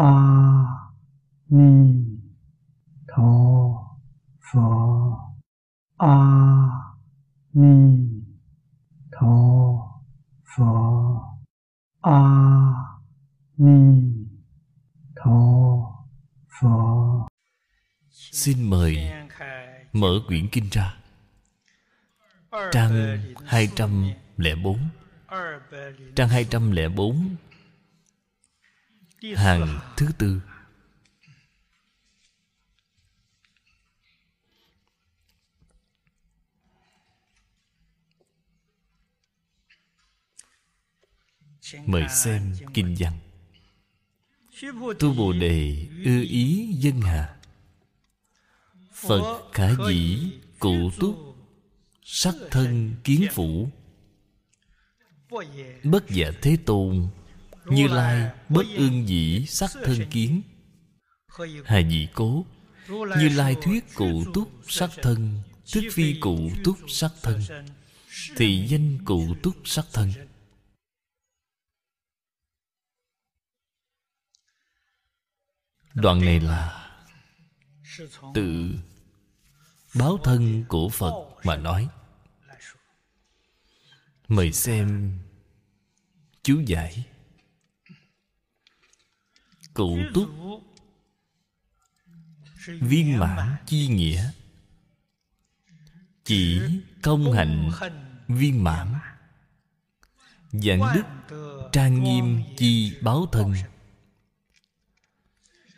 a ni tho pho a ni tho pho a ni tho pho xin mời mở quyển kinh ra, trang 204 trang 204 hàng thứ tư. Mời xem kinh văn. Tu bồ đề ưa ý dân hà phật khả dĩ cụ túc, sắc thân kiến phủ. Bất giả thế tôn như lai bất ương dĩ sắc thân kiến. hà dĩ cố như lai thuyết cụ túc sắc thân tức phi cụ túc sắc thân thì danh cụ túc sắc thân. Đoạn này là tự báo thân của phật mà nói. Mời xem chú giải cụ túc. Viên mãn chi nghĩa. Chỉ công hạnh viên mãn dạng đức trang nghiêm chi báo thân.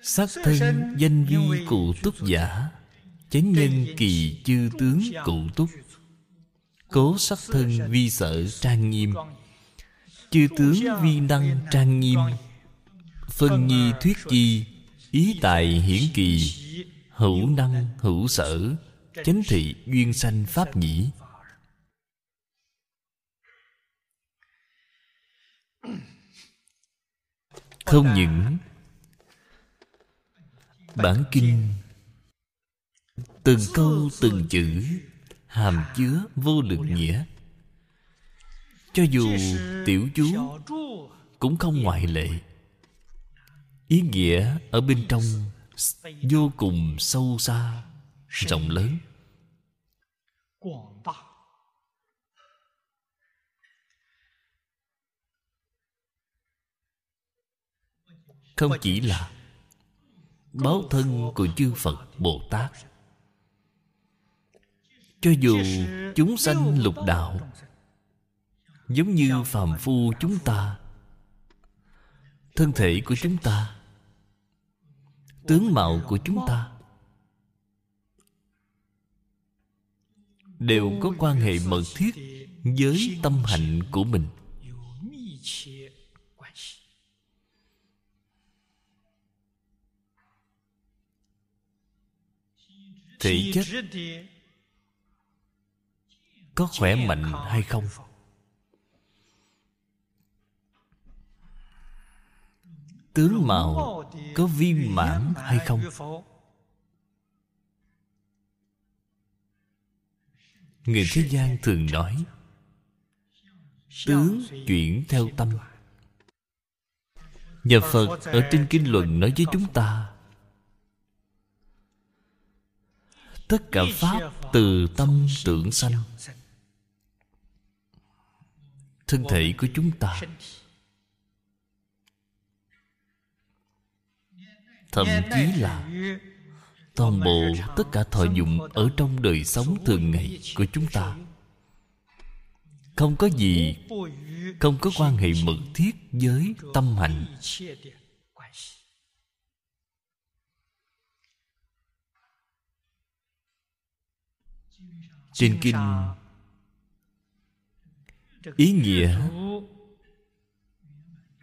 Sắc thân danh vi cụ túc giả, chánh nhân kỳ chư tướng cụ túc. Cố sắc thân vi sở trang nghiêm. Chư tướng vi năng trang nghiêm phân nhi thuyết chi ý tài hiển kỳ hữu năng hữu sở chánh thị duyên sanh pháp nhĩ. không những bản kinh từng câu từng chữ hàm chứa vô lượng nghĩa. cho dù tiểu chú cũng không ngoại lệ ý nghĩa ở bên trong vô cùng sâu xa, rộng lớn. Không chỉ là báo thân của chư phật bồ tát, cho dù chúng sanh lục đạo, giống như phàm phu chúng ta, thân thể của chúng ta tướng mạo của chúng ta. Đều có quan hệ mật thiết với tâm hạnh của mình. Thể chất có khỏe mạnh hay không? Tướng mạo có viên mãn hay không? Người thế gian thường nói, tướng chuyển theo tâm. Nhà phật ở trên kinh luận nói với chúng ta, tất cả pháp từ tâm tưởng sanh. Thân thể của chúng ta thậm chí là toàn bộ tất cả thọ dụng ở trong đời sống thường ngày của chúng ta. không có gì không có quan hệ mật thiết với tâm hạnh. trên kinh ý nghĩa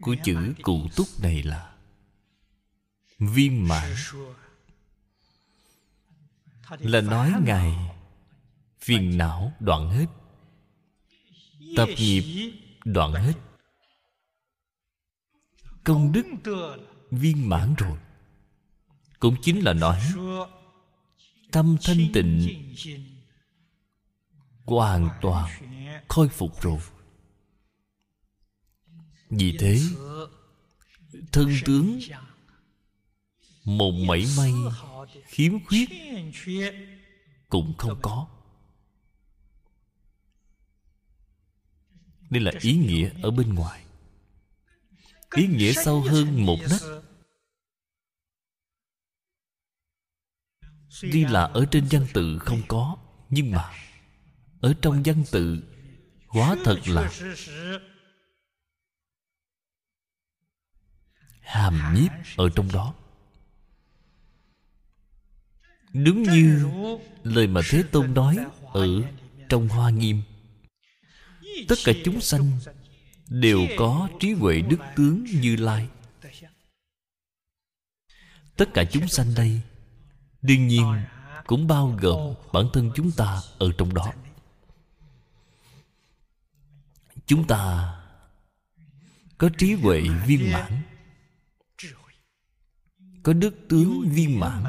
của chữ cụ túc này là viên mãn. Là nói ngài, phiền não đoạn hết, tập nghiệp đoạn hết. Công đức viên mãn rồi. Cũng chính là nói, tâm thanh tịnh hoàn toàn khôi phục rồi. Vì thế, thân tướng một mảy may, khiếm khuyết cũng không có. Đây là ý nghĩa ở bên ngoài. Ý nghĩa sâu hơn một nấc. Tuy là ở trên văn tự không có, nhưng mà ở trong văn tự hóa thật là hàm nhiếp ở trong đó đúng như lời mà thế tôn nói ở trong hoa nghiêm. Tất cả chúng sanh đều có trí huệ đức tướng như lai. Tất cả chúng sanh đây đương nhiên cũng bao gồm bản thân chúng ta ở trong đó. chúng ta có trí huệ viên mãn. Có đức tướng viên mãn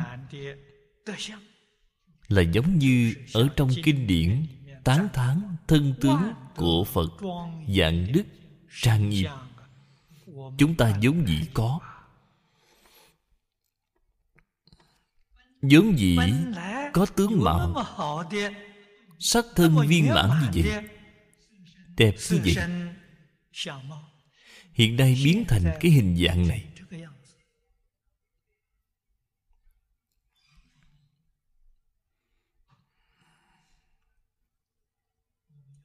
là giống như ở trong kinh điển, tán thán thân tướng của phật, dạng đức trang nghiêm. Chúng ta vốn dĩ có. Vốn dĩ có tướng mạo. Sắc thân viên mãn như vậy, đẹp như vậy. Hiện nay biến thành cái hình dạng này.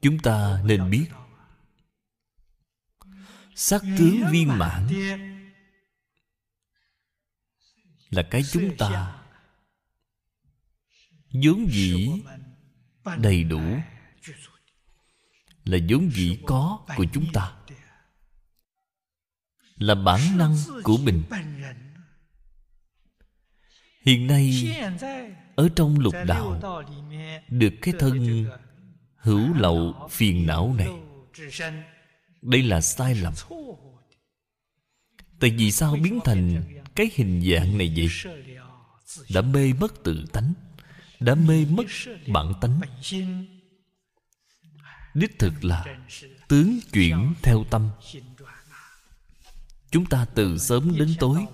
Chúng ta nên biết. Sắc tướng viên mãn là cái chúng ta vốn dĩ đầy đủ, là vốn dĩ có của chúng ta, là bản năng của mình. Hiện nay, ở trong lục đạo, được cái thân hữu lậu phiền não này. Đây là sai lầm. Tại vì sao biến thành cái hình dạng này vậy? Đã mê mất tự tánh, đã mê mất bản tánh. Đích thực là tướng chuyển theo tâm. Chúng ta từ sớm đến tối,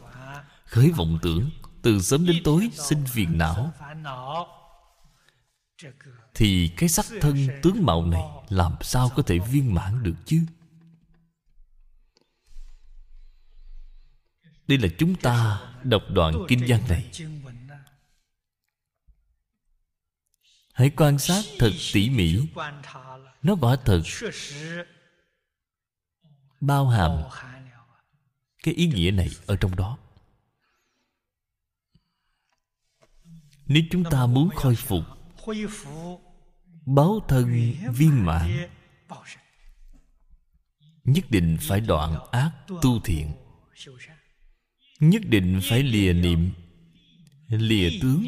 khởi vọng tưởng, từ sớm đến tối sinh phiền não thì cái sắc thân tướng mạo này làm sao có thể viên mãn được chứ? Đây là chúng ta đọc đoạn kinh văn này. Hãy quan sát thật tỉ mỉ. Nó quả thật bao hàm cái ý nghĩa này ở trong đó. Nếu chúng ta muốn khôi phục báo thân viên mãn nhất định phải đoạn ác tu thiện. nhất định phải lìa niệm. Lìa tướng.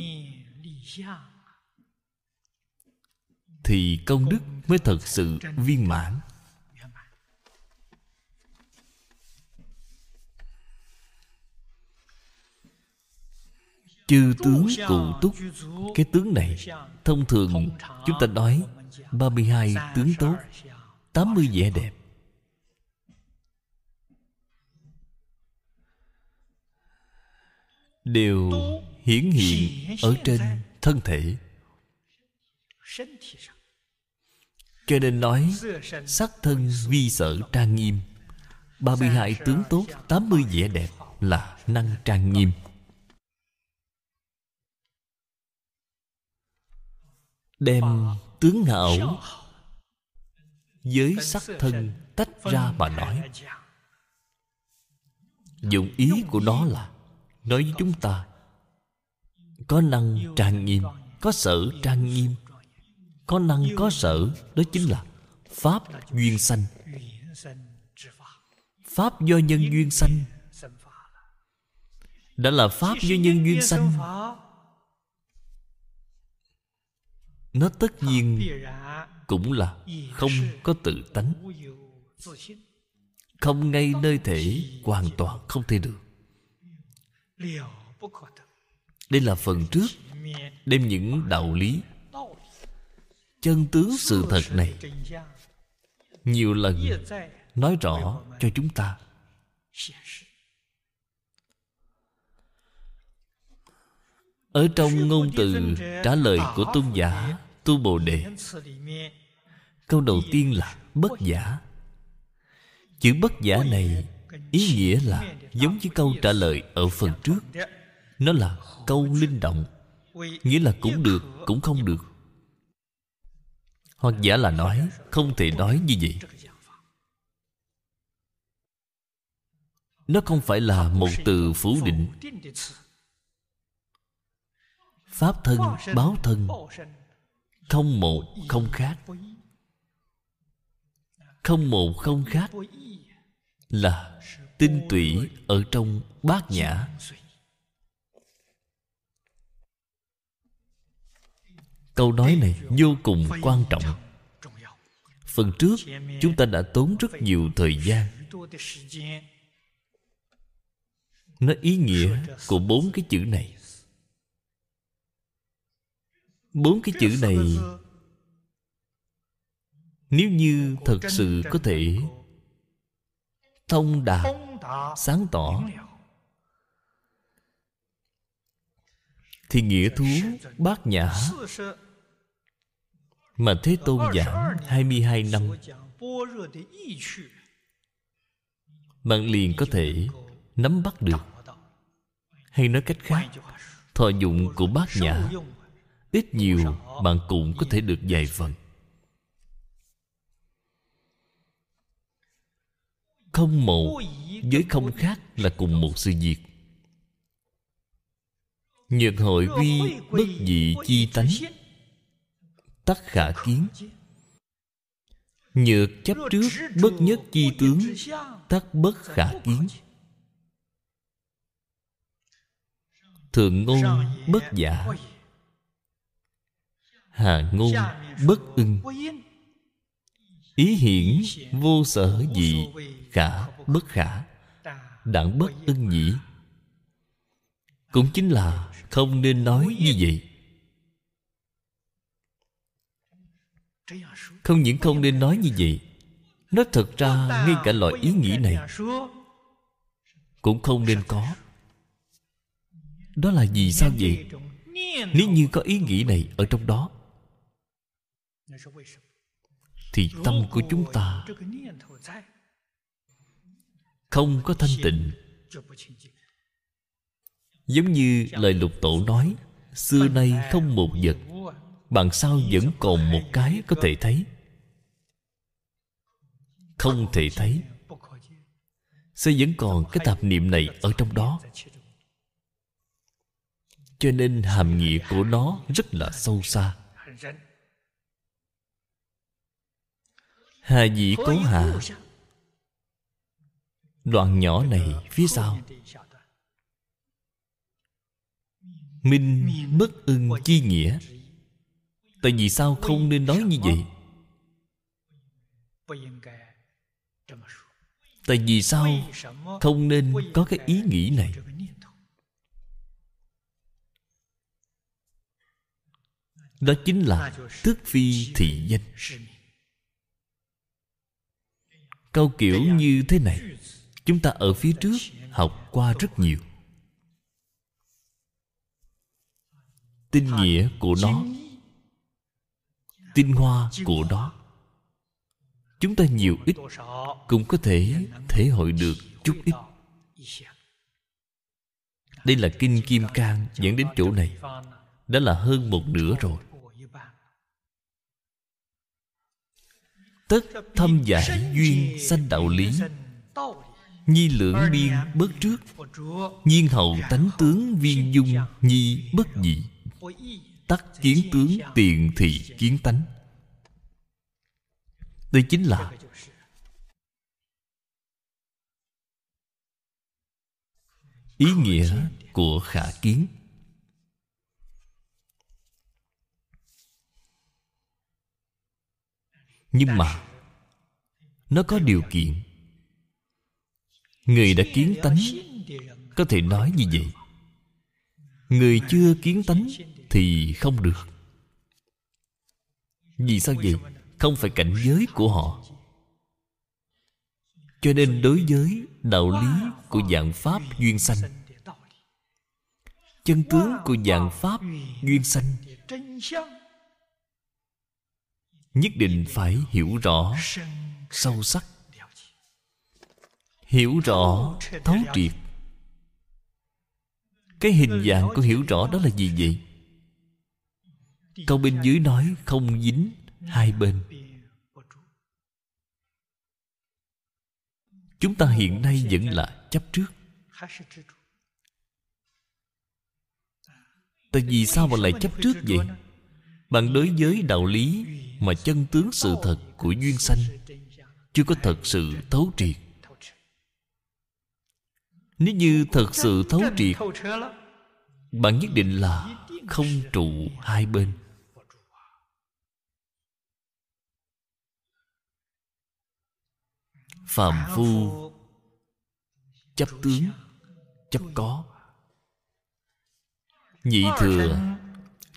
thì công đức mới thật sự viên mãn chư tướng cụ túc. Cái tướng này, thông thường chúng ta nói 32 tướng tốt 80 vẻ đẹp. Đều hiển hiện ở trên thân thể. Cho nên nói, sắc thân vi sở trang nghiêm. 32 tướng tốt 80 vẻ đẹp là năng trang nghiêm. Đem tướng hảo với sắc thân tách ra mà nói. dụng ý của nó là nói với chúng ta có năng trang nghiêm có sở trang nghiêm có năng có sở đó chính là pháp duyên sanh. pháp do nhân duyên sanh. đã là pháp do nhân duyên sanh nó tất nhiên cũng là không có tự tánh. Không ngay nơi thể hoàn toàn không thể được. Đây là phần trước đem những đạo lý chân tướng sự thật này nhiều lần nói rõ cho chúng ta. Ở trong ngôn từ trả lời của tôn giả tu bồ đề. Câu đầu tiên là bất giả. Chữ bất giả này ý nghĩa là giống như câu trả lời ở phần trước. Nó là câu linh động, nghĩa là cũng được, cũng không được. Hoặc giả là nói, không thể nói như vậy. Nó không phải là một từ phủ định. Pháp thân, báo thân không một không khác. Không một không khác là tinh tủy ở trong bát nhã. Câu nói này vô cùng quan trọng. Phần trước, chúng ta đã tốn rất nhiều thời gian. Nó ý nghĩa của bốn cái chữ này bốn cái chữ này. Nếu như thật sự có thể, thông đạt sáng tỏ, thì nghĩa thú bát nhã mà Thế Tôn giảng 22 năm, Bạn liền có thể nắm bắt được. Hay nói cách khác, Thọ dụng của bát nhã Ít nhiều bạn cũng có thể được vài phần. Không một với không khác là cùng một sự việc. Nhược hội quy bất dị chi tánh. Tắc khả kiến. Nhược chấp trước bất nhất chi tướng. Tắc bất khả kiến. Thượng ngôn bất giả Hạ ngôn bất ưng. Ý hiển vô sở dị Khả bất khả, Đảng bất ưng nhĩ Cũng chính là không nên nói như vậy. Không những không nên nói như vậy, Nó thật ra ngay cả loại ý nghĩ này Cũng không nên có. Đó là gì sao vậy? Nếu như có ý nghĩ này ở trong đó thì tâm của chúng ta Không có thanh tịnh. Giống như lời lục tổ nói, Xưa nay không một vật Bạn sao vẫn còn một cái có thể thấy? Không thể thấy. Sẽ vẫn còn cái tạp niệm này ở trong đó. Cho nên hàm nghĩa của nó rất là sâu xa. Hà dĩ cố hạ Đoạn nhỏ này phía sau. Minh bất ưng chi nghĩa. Tại vì sao không nên nói như vậy? Tại vì sao không nên có cái ý nghĩ này? Đó chính là tức phi thị danh Câu kiểu như thế này. Chúng ta ở phía trước học qua rất nhiều. Tinh nghĩa của nó. Tinh hoa của nó. Chúng ta nhiều ít cũng có thể thể hội được chút ít. Đây là kinh kim cang dẫn đến chỗ này. Đã là hơn một nửa rồi tất thâm giải duyên sanh đạo lý. Nhi lưỡng biên bất trước, Nhiên hậu tánh tướng viên dung Nhi bất dị tắc kiến tướng tiền thị kiến tánh. Đây chính là ý nghĩa của khả kiến. Nhưng mà, nó có điều kiện. Người đã kiến tánh, có thể nói như vậy. Người chưa kiến tánh thì không được. Vì sao vậy? Không phải cảnh giới của họ. Cho nên đối với đạo lý của dạng pháp duyên sanh, chân tướng của dạng pháp duyên sanh nhất định phải hiểu rõ, sâu sắc. Hiểu rõ, thấu triệt. Cái hình dạng của hiểu rõ đó là gì vậy? Câu bên dưới nói không dính hai bên. Chúng ta hiện nay vẫn là chấp trước. Tại vì sao mà lại chấp trước vậy? Bạn đối với đạo lý mà chân tướng sự thật của duyên sanh chưa có thật sự thấu triệt. Nếu như thật sự thấu triệt, bạn nhất định là không trụ hai bên. Phàm phu, chấp tướng, chấp có. Nhị thừa,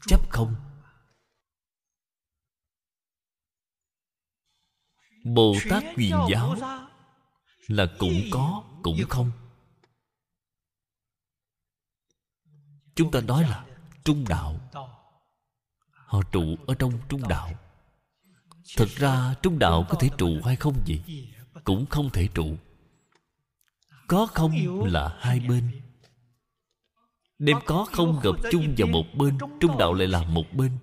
chấp không. Bồ tát quyền giáo là cũng có cũng không. Chúng ta nói là trung đạo. Họ trụ ở trong trung đạo. Thực ra trung đạo có thể trụ hay không vậy cũng không thể trụ. Có không là hai bên. Đem có không gặp chung vào một bên trung đạo lại là một bên.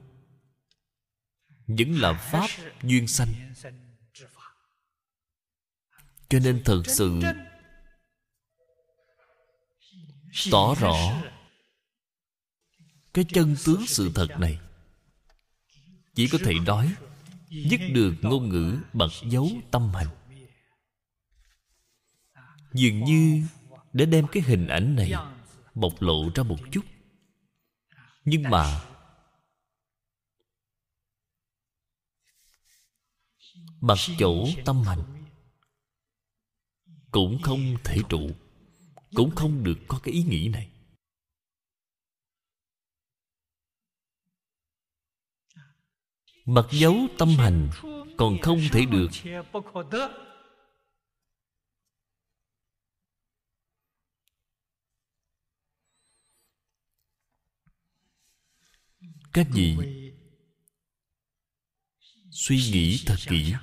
Vẫn là pháp duyên sanh cho nên thật sự tỏ rõ cái chân tướng sự thật này. Chỉ có thể nói, dứt được ngôn ngữ bật dấu tâm hành. Dường như để đem cái hình ảnh này bộc lộ ra một chút. Nhưng mà bật chỗ tâm hành cũng không thể trụ, cũng không được có cái ý nghĩ này. Mặc dấu tâm hành Còn không thể được. Các vị Suy nghĩ thật kỹ.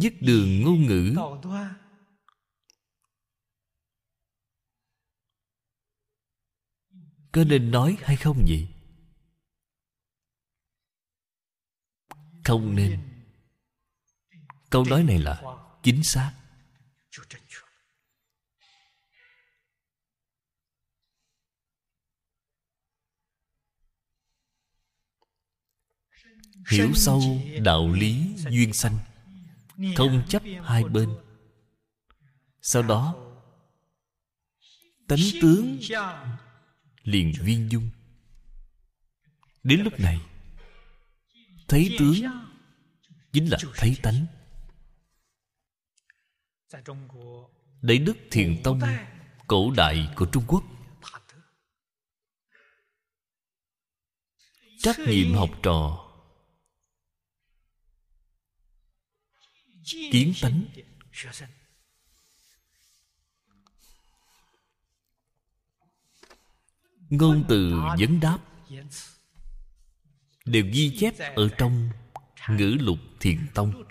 Dứt đường ngôn ngữ. Có nên nói hay không vậy? Không nên. Câu nói này là chính xác. Hiểu sâu đạo lý duyên sanh không chấp hai bên. Sau đó tánh tướng liền viên dung đến lúc này thấy tướng chính là thấy tánh. Đại Đức Thiền Tông, Cổ đại của Trung Quốc. Trách nhiệm học trò kiến tánh. Ngôn từ vấn đáp đều ghi chép ở trong ngữ lục thiền tông.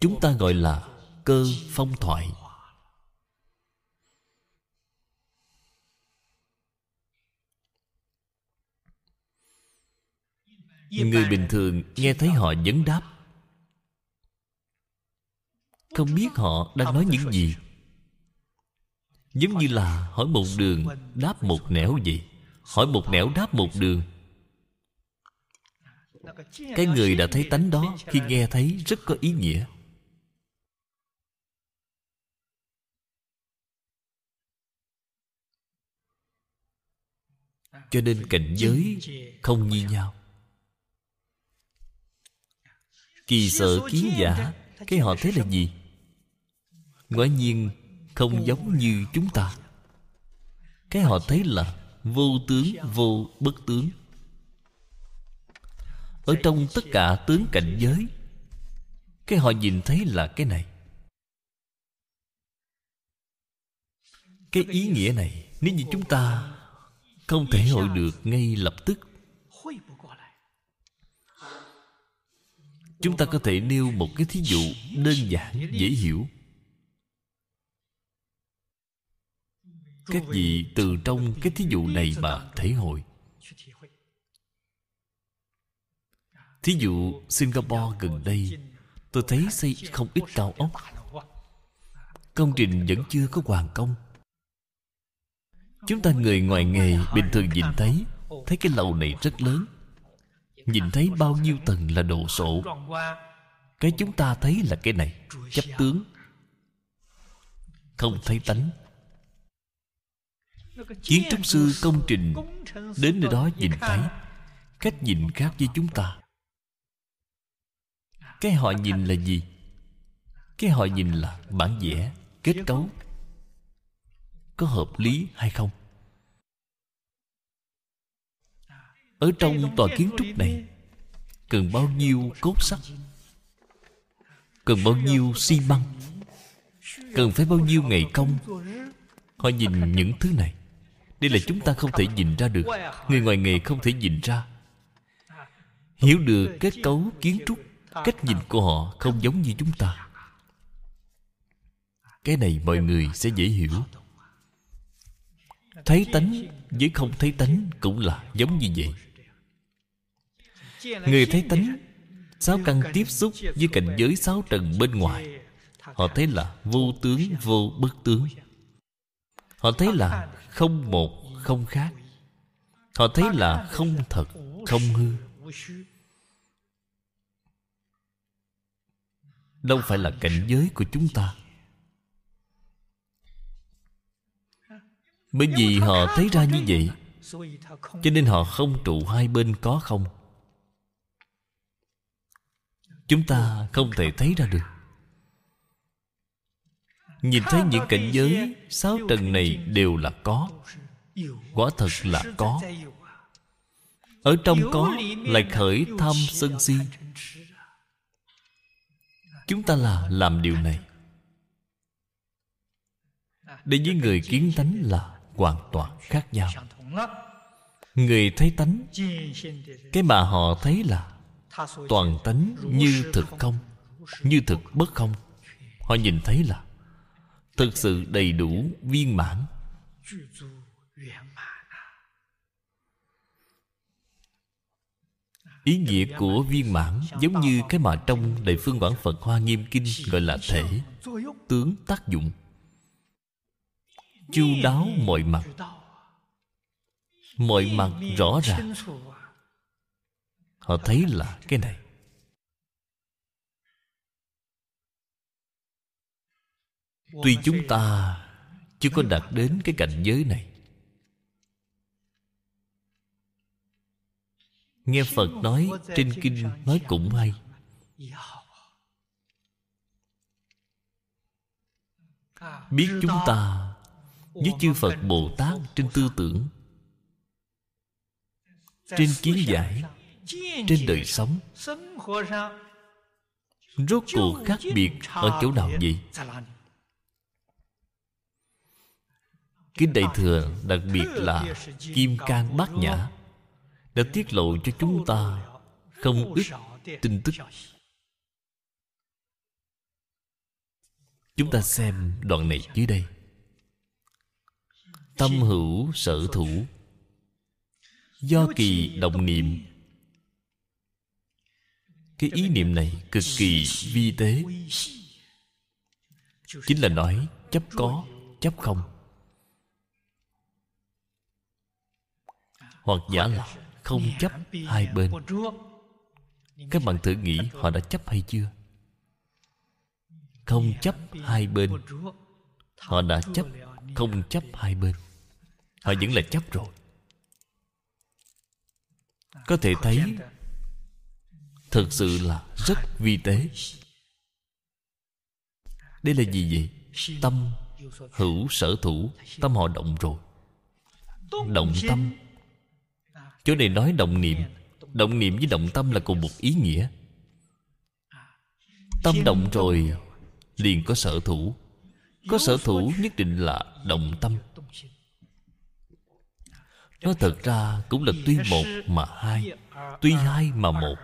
Chúng ta gọi là cơ phong thoại. Người bình thường nghe thấy họ vấn đáp. không biết họ đang nói những gì. giống như là hỏi một đường đáp một nẻo vậy. hỏi một nẻo đáp một đường. Cái người đã thấy tánh đó khi nghe thấy rất có ý nghĩa. Cho nên cảnh giới không như nhau Kỳ sợ kiến giả, Cái họ thế là gì? Quả nhiên, không giống như chúng ta. Cái họ thấy là Vô tướng, vô bất tướng. Ở trong tất cả tướng cảnh giới, Cái họ nhìn thấy là cái này. Cái ý nghĩa này, Nếu như chúng ta Không thể hội được ngay lập tức chúng ta có thể nêu một cái thí dụ đơn giản, dễ hiểu. Các vị từ trong cái thí dụ này mà thể hội. Thí dụ, singapore gần đây, tôi thấy xây không ít cao ốc. Công trình vẫn chưa có hoàn công. Chúng ta người ngoài nghề bình thường nhìn thấy thấy cái lầu này rất lớn nhìn thấy bao nhiêu tầng là đồ sộ. Cái chúng ta thấy là cái này, chấp tướng. Không thấy tánh. Kiến trúc sư công trình đến nơi đó nhìn thấy, cách nhìn khác với chúng ta. Cái họ nhìn là gì? Cái họ nhìn là bản vẽ, kết cấu. Có hợp lý hay không? Ở trong tòa kiến trúc này, cần bao nhiêu cốt sắt? Cần bao nhiêu xi măng? Cần phải bao nhiêu ngày công? Họ nhìn những thứ này. Đây là chúng ta không thể nhìn ra được. Người ngoài nghề không thể nhìn ra. Hiểu được kết cấu kiến trúc, cách nhìn của họ không giống như chúng ta. Cái này mọi người sẽ dễ hiểu. Thấy tánh với không thấy tánh cũng là giống như vậy người thấy tánh sáu căn tiếp xúc với cảnh giới sáu trần bên ngoài? Họ thấy là vô tướng vô bất tướng. Họ thấy là không một không khác. Họ thấy là không thật không hư. Đâu phải là cảnh giới của chúng ta. Bởi vì họ thấy ra như vậy cho nên họ không trụ hai bên có không chúng ta không thể thấy ra được. Nhìn thấy những cảnh giới sáu trần này đều là có. Quả thật là có. Ở trong có lại khởi tham sân si. Chúng ta là làm điều này. Để với người kiến tánh là hoàn toàn khác nhau. Người thấy tánh, cái mà họ thấy là toàn tánh như thực không, như thực bất không. Họ nhìn thấy là thực sự đầy đủ viên mãn. Ý nghĩa của viên mãn giống như cái mà trong đại phương quảng phật hoa nghiêm kinh gọi là thể, tướng tác dụng. Chu đáo mọi mặt. Mọi mặt rõ ràng họ thấy là cái này. Tuy chúng ta chưa có đạt đến cái cảnh giới này. Nghe phật nói trên kinh nói cũng hay. Biết chúng ta với chư phật bồ tát trên tư tưởng, trên kiến giải trên đời sống. Rốt cuộc khác biệt ở chỗ nào vậy kinh đại thừa, đặc biệt là kim cang bát nhã, đã tiết lộ cho chúng ta không ít tin tức. Chúng ta xem đoạn này dưới đây. Tâm hữu sở thủ. Do kỳ động niệm cái ý niệm này cực kỳ vi tế. Chính là nói, chấp có, chấp không. Hoặc giả là không chấp hai bên. Các bạn thử nghĩ họ đã chấp hay chưa? Không chấp hai bên. Họ đã chấp, không chấp hai bên. Họ vẫn là chấp rồi. Có thể thấy thực sự là rất vi tế. Đây là gì vậy? Tâm hữu sở thủ, tâm họ động rồi. Động tâm. Chỗ này nói động niệm. Động niệm với động tâm là cùng một ý nghĩa. Tâm động rồi, liền có sở thủ. Có sở thủ nhất định là động tâm. Nó thật ra cũng là tuy một mà hai. Tuy hai mà một.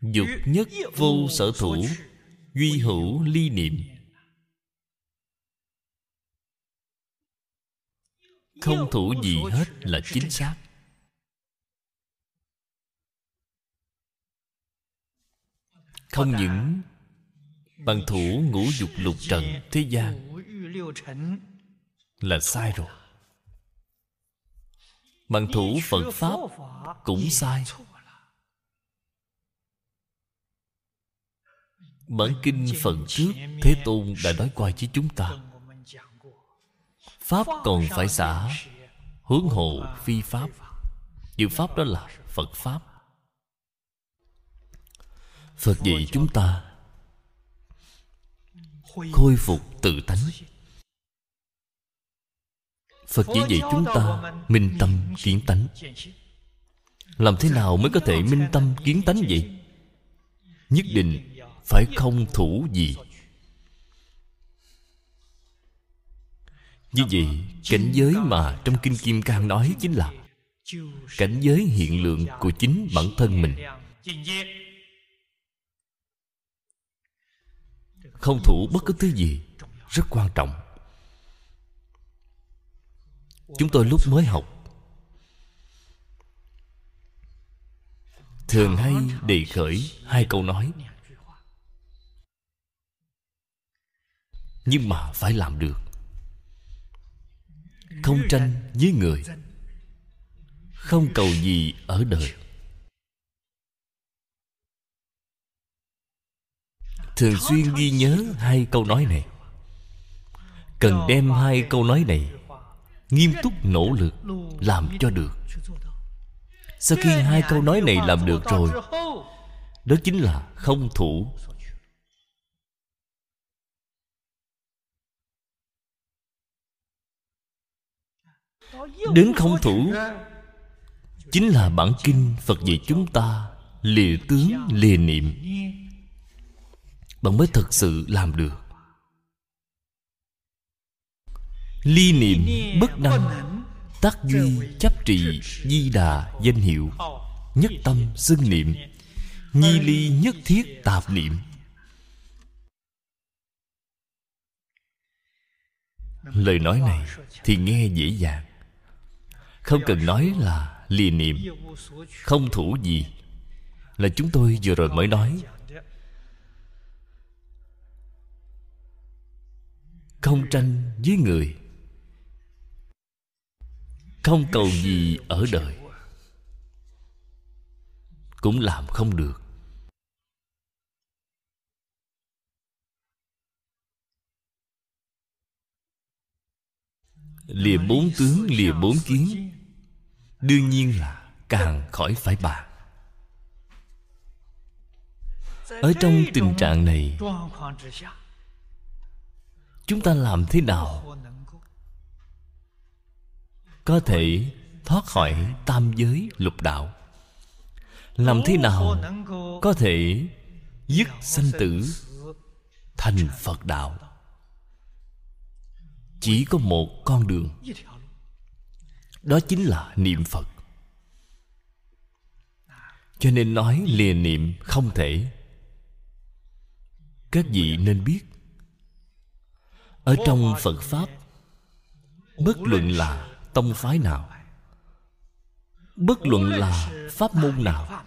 Dục nhất vô sở thủ, duy hữu ly niệm. Không thủ gì hết là chính xác. Không những bằng thủ ngũ dục lục trần thế gian là sai rồi. Bằng thủ phật pháp cũng sai. Bản kinh phần trước thế tôn đã nói qua với chúng ta. pháp còn phải xả hướng hộ phi pháp. Chữ pháp đó là phật pháp. Phật dạy chúng ta khôi phục tự tánh. Phật chỉ dạy chúng ta minh tâm kiến tánh. Làm thế nào mới có thể minh tâm kiến tánh vậy? nhất định phải không thủ gì? Như vậy, cảnh giới mà trong kinh kim cang nói chính là cảnh giới hiện lượng của chính bản thân mình. Không thủ bất cứ thứ gì rất quan trọng. Chúng tôi lúc mới học, thường hay đề khởi hai câu nói nhưng mà phải làm được. Không tranh với người. Không cầu gì ở đời. Thường xuyên ghi nhớ hai câu nói này. Cần đem hai câu nói này nghiêm túc nỗ lực làm cho được. Sau khi hai câu nói này làm được rồi, đó chính là không thủ đến không thủ chính là bản kinh phật dạy chúng ta lìa tướng, lìa niệm. Bạn mới thật sự làm được. Ly niệm bất năng, tác duy chấp trì di đà danh hiệu, nhất tâm xưng niệm, nhi ly nhất thiết tạp niệm. Lời nói này thì nghe dễ dàng không cần nói là lìa niệm, không thủ gì. Là chúng tôi vừa rồi mới nói. Không tranh với người. Không cầu gì ở đời. Cũng làm không được. Lìa bốn tướng, lìa bốn kiến. Đương nhiên là càng khỏi phải bàn ở trong tình trạng này, chúng ta làm thế nào có thể thoát khỏi tam giới lục đạo? Làm thế nào có thể dứt sanh tử thành phật đạo? Chỉ có một con đường. Đó chính là niệm phật. Cho nên nói lìa niệm không thể. Các vị nên biết, ở trong phật pháp, bất luận là tông phái nào, bất luận là pháp môn nào,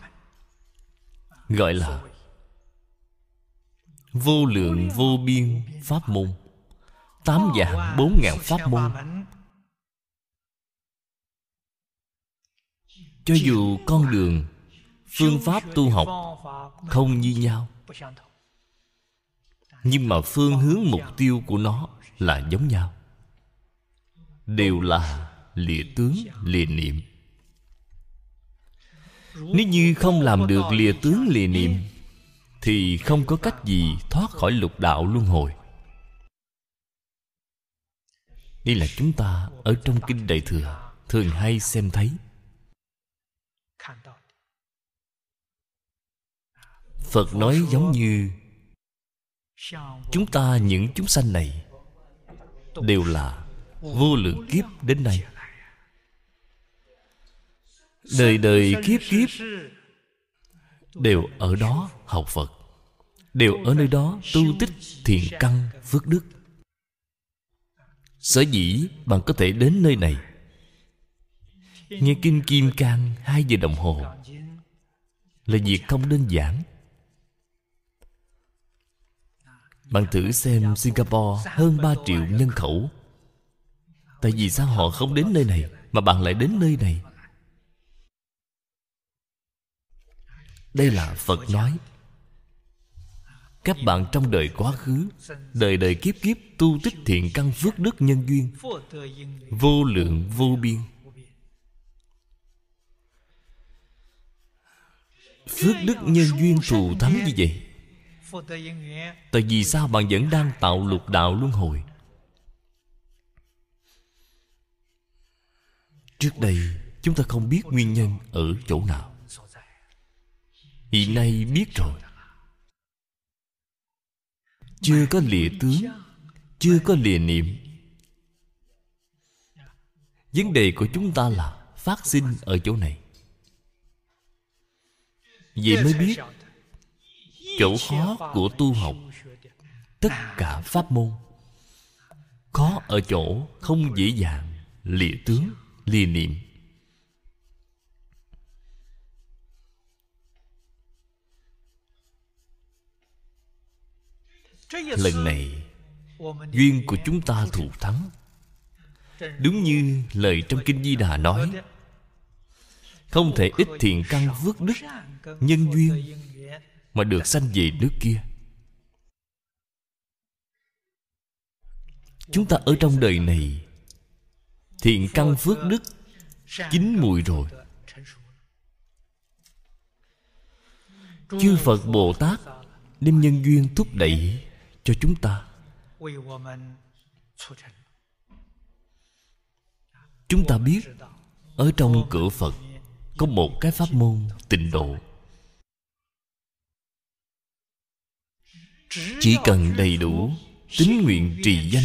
gọi là vô lượng vô biên pháp môn tám dạng bốn ngàn pháp môn. cho dù con đường phương pháp tu học không như nhau nhưng mà phương hướng mục tiêu của nó là giống nhau. Đều là lìa tướng lìa niệm. Nếu như không làm được lìa tướng lìa niệm thì không có cách gì thoát khỏi lục đạo luân hồi đây là chúng ta ở trong kinh đại thừa, thường hay xem thấy. Phật nói giống như, chúng ta, những chúng sanh này, đều là vô lượng kiếp đến nay. Đời đời kiếp kiếp đều ở đó học phật, đều ở nơi đó tu tích thiện căn phước đức sở dĩ bạn có thể đến nơi này. Nghe kinh kim cang hai giờ đồng hồ là việc không đơn giản. Bạn thử xem singapore hơn 3 triệu nhân khẩu. Tại vì sao họ không đến nơi này mà bạn lại đến nơi này? Đây là phật nói các bạn trong đời quá khứ, đời đời kiếp kiếp tu tích thiện căn phước đức nhân duyên. Vô lượng, vô biên. Phước đức nhân duyên thù thắng như vậy? Tại vì sao bạn vẫn đang tạo lục đạo luân hồi? Trước đây, chúng ta không biết nguyên nhân ở chỗ nào. Hiện nay biết rồi chưa có lìa tướng, chưa có lìa niệm. Vấn đề của chúng ta là phát sinh ở chỗ này. Vậy mới biết, chỗ khó của tu học, tất cả pháp môn, khó ở chỗ không dễ dàng lìa tướng, lìa niệm. Lần này, duyên của chúng ta thù thắng. Đúng như lời trong kinh di đà nói, không thể ít thiện căn phước đức, nhân duyên mà được sanh về nước kia. Chúng ta ở trong đời này, thiện căn phước đức chín mùi rồi. Chư phật bồ tát đem nhân duyên thúc đẩy cho chúng ta. Chúng ta biết, ở trong cửa phật, có một cái pháp môn tịnh độ. Chỉ cần đầy đủ tín nguyện trì danh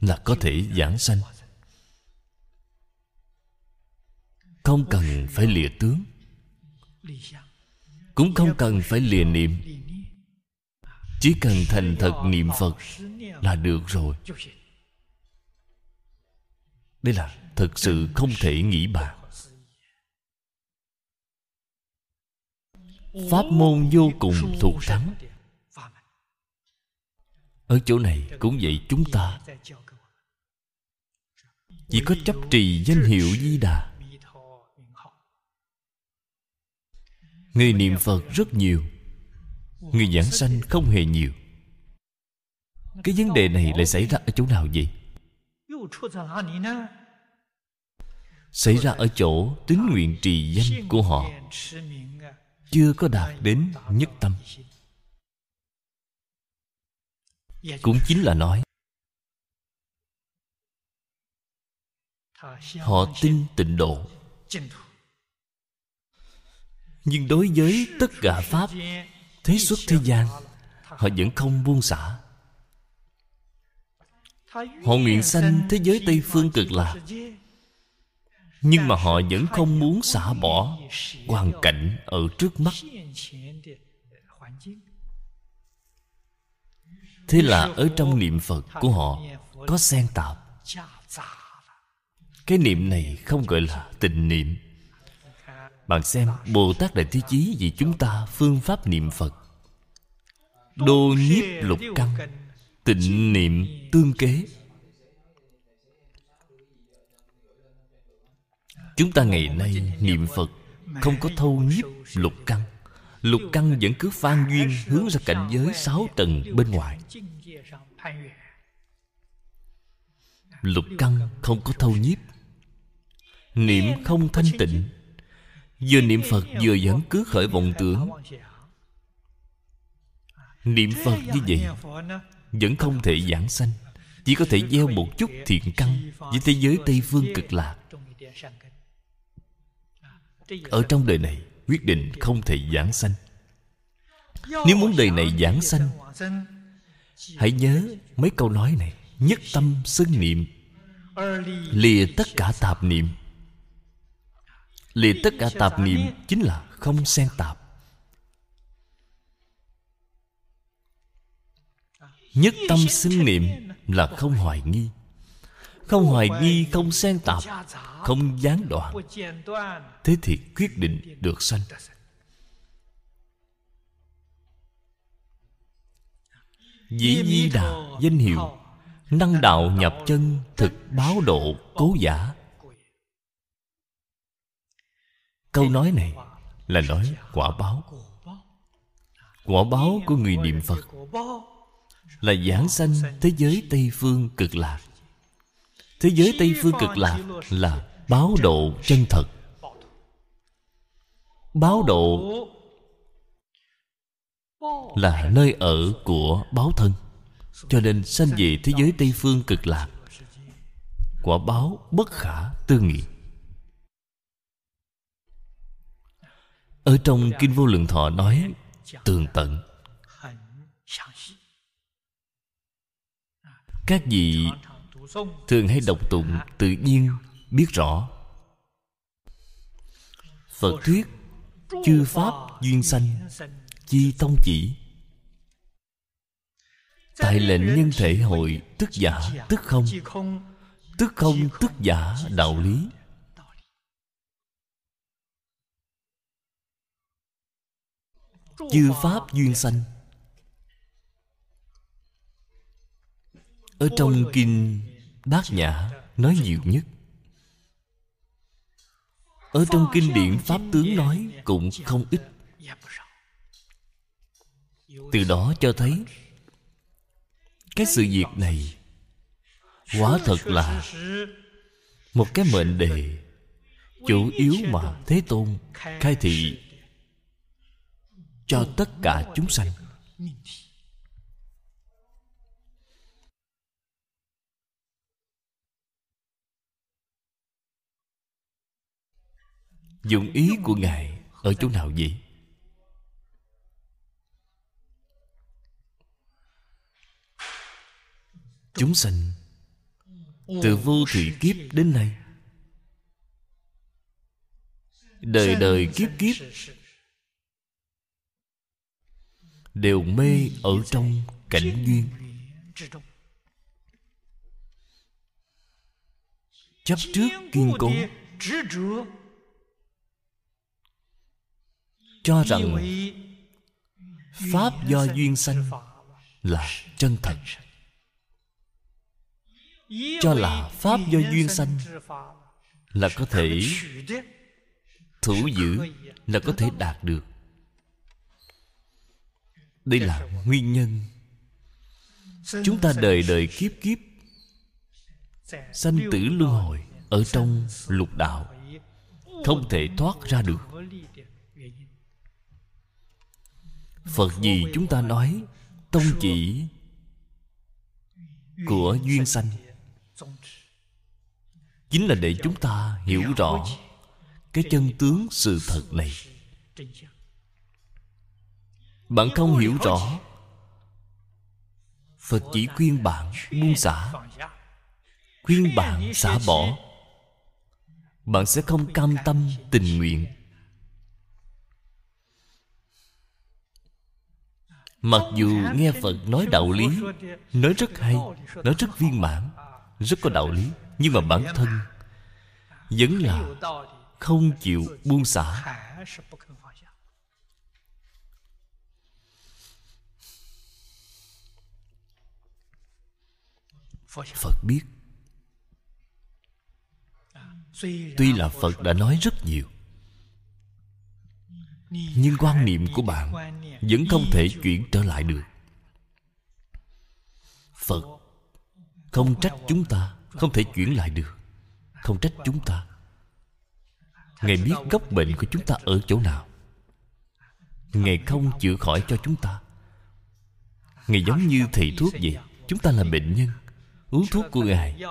là có thể giảng sanh. Không cần phải lìa tướng. Cũng không cần phải lìa niệm chỉ cần thành thật niệm phật là được rồi. Đây là thật sự không thể nghĩ bàn pháp môn vô cùng thù thắng. Ở chỗ này cũng vậy chúng ta. Chỉ có chấp trì danh hiệu di đà. Người niệm phật rất nhiều người giảng sanh không hề nhiều. Cái vấn đề này lại xảy ra ở chỗ nào vậy? Xảy ra ở chỗ tín nguyện trì danh của họ. Chưa có đạt đến nhất tâm. Cũng chính là nói, họ tin tịnh độ. Nhưng đối với tất cả pháp thế xuất thế gian, họ vẫn không buông xả. Họ nguyện sanh thế giới tây phương cực lạc, nhưng mà họ vẫn không muốn xả bỏ hoàn cảnh ở trước mắt. Thế là ở trong niệm phật của họ có xen tạp. Cái niệm này không gọi là tình niệm. Bạn xem bồ tát đại thế chí vì chúng ta phương pháp niệm phật đô nhiếp lục căn tịnh niệm tương kế. Chúng ta ngày nay niệm phật không có thâu nhiếp lục căn lục căn vẫn cứ phan duyên hướng ra cảnh giới sáu tầng bên ngoài. Lục căn không có thâu nhiếp. Niệm không thanh tịnh. Vừa niệm phật vừa vẫn cứ khởi vọng tưởng niệm phật như vậy, vẫn không thể giảng sanh, chỉ có thể gieo một chút thiện căn với thế giới tây phương cực lạc. Ở trong đời này, quyết định không thể giảng sanh. Nếu muốn đời này giảng sanh, hãy nhớ mấy câu nói này, nhất tâm xưng niệm, lìa tất cả tạp niệm. Lìa tất cả tạp niệm chính là không xen tạp. Nhất tâm sinh niệm là không hoài nghi. Không hoài nghi, không xen tạp, không gián đoạn. Thế thì quyết định được sanh. Dĩ di đà danh hiệu, năng đạo nhập chân thực báo độ cố giả. Câu nói này là nói quả báo. Quả báo của người niệm phật là giảng sanh thế giới tây phương cực lạc. Thế giới tây phương cực lạc là báo độ chân thật. Báo độ là nơi ở của báo thân. Cho nên sanh về thế giới tây phương cực lạc, quả báo bất khả tư nghị. Ở trong kinh vô lượng thọ nói, tường tận. Các vị thường hay đọc tụng tự nhiên, biết rõ. Phật thuyết, chư pháp duyên sanh, chi tông chỉ. Tại lệnh nhân thể hội tức giả, tức không. Tức không, tức giả, đạo lý. Chư pháp duyên sanh ở trong kinh bát nhã nói nhiều nhất. Ở trong kinh điển pháp tướng nói cũng không ít. Từ đó cho thấy, cái sự việc này quả thật là một cái mệnh đề chủ yếu mà thế tôn khai thị cho tất cả chúng sanh. Dụng ý của ngài ở chỗ nào vậy? Chúng sanh từ vô thủy kiếp đến nay, đời đời kiếp kiếp đều mê ở trong cảnh duyên. Chấp trước kiên cố cho rằng pháp do duyên sanh là chân thật. Cho là pháp do duyên sanh là có thể thủ giữ là có thể đạt được. Đây là nguyên nhân. Chúng ta đời đời kiếp kiếp sanh tử luân hồi ở trong lục đạo không thể thoát ra được phật gì chúng ta nói, tông chỉ của duyên sanh. Chính là để chúng ta hiểu rõ cái chân tướng sự thật này. Bạn không hiểu rõ, phật chỉ khuyên bạn buông xả, khuyên bạn xả bỏ. Bạn sẽ không cam tâm tình nguyện mặc dù nghe phật nói đạo lý, nói rất hay, nói rất viên mãn, rất có đạo lý, nhưng mà bản thân vẫn là không chịu buông xả. Phật biết. Tuy là phật đã nói rất nhiều nhưng quan niệm của bạn vẫn không thể chuyển trở lại được. Phật không trách chúng ta, không thể chuyển lại được. Không trách chúng ta. Ngài biết gốc bệnh của chúng ta ở chỗ nào. Ngài không chữa khỏi cho chúng ta. Ngài giống như thầy thuốc vậy, chúng ta là bệnh nhân, uống thuốc của ngài.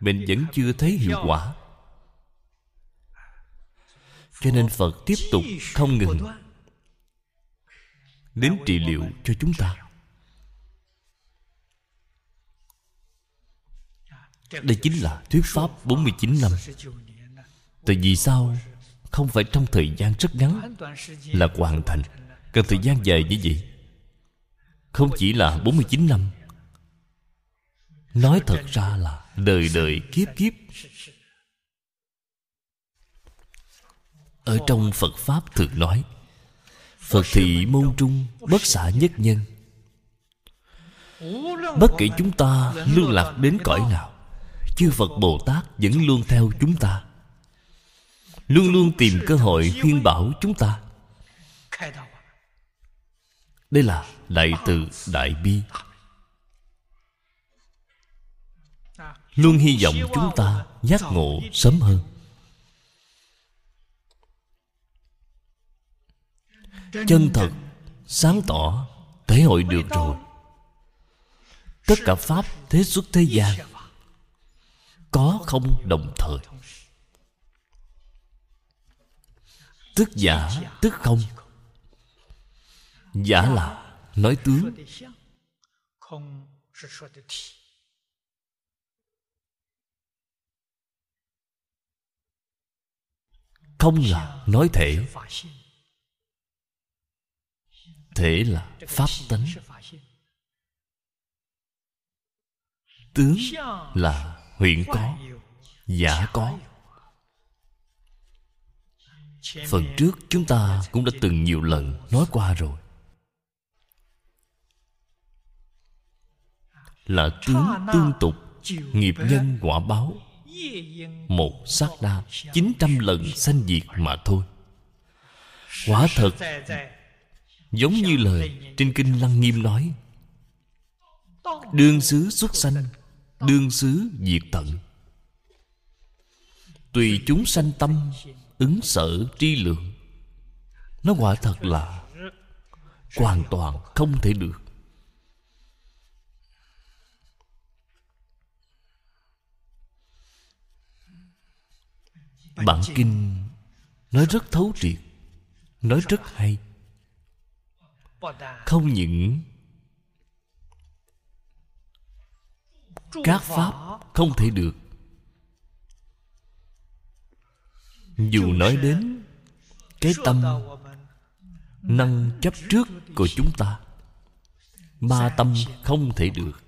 Bệnh vẫn chưa thấy hiệu quả cho nên phật tiếp tục không ngừng đến trị liệu cho chúng ta. Đây chính là thuyết pháp 49 năm. Tại vì sao? Không phải trong thời gian rất ngắn là hoàn thành. Cần thời gian dài như vậy. Không chỉ là 49 năm. Nói thật ra là đời đời kiếp kiếp ở trong phật pháp thường nói, phật thị môn trung, bất xả nhất nhân. Bất kể chúng ta lưu lạc đến cõi nào, chư phật bồ tát vẫn luôn theo chúng ta, luôn luôn tìm cơ hội khuyên bảo chúng ta. Đây là đại từ đại bi. Luôn hy vọng chúng ta giác ngộ sớm hơn. Chân thật, sáng tỏ, thể hội được rồi. Tất cả pháp, thế xuất, thế gian, có không đồng thời? Tức giả, tức không? Giả là nói tướng. Không là nói thể thể là pháp tánh. Tướng là huyện có, giả có. Phần trước chúng ta cũng đã từng nhiều lần nói qua rồi. Là tướng tương tục, nghiệp nhân quả báo. Một sát na chín trăm lần sanh diệt mà thôi. Quả thật giống như lời trên kinh lăng nghiêm nói đương xứ xuất sanh đương xứ diệt tận. Tùy chúng sanh tâm ứng sở tri lượng, nó quả thật là hoàn toàn không thể được. Bản kinh nói rất thấu triệt, nói rất hay không những các pháp không thể được, dù nói đến cái tâm năng chấp trước của chúng ta ba tâm không thể được,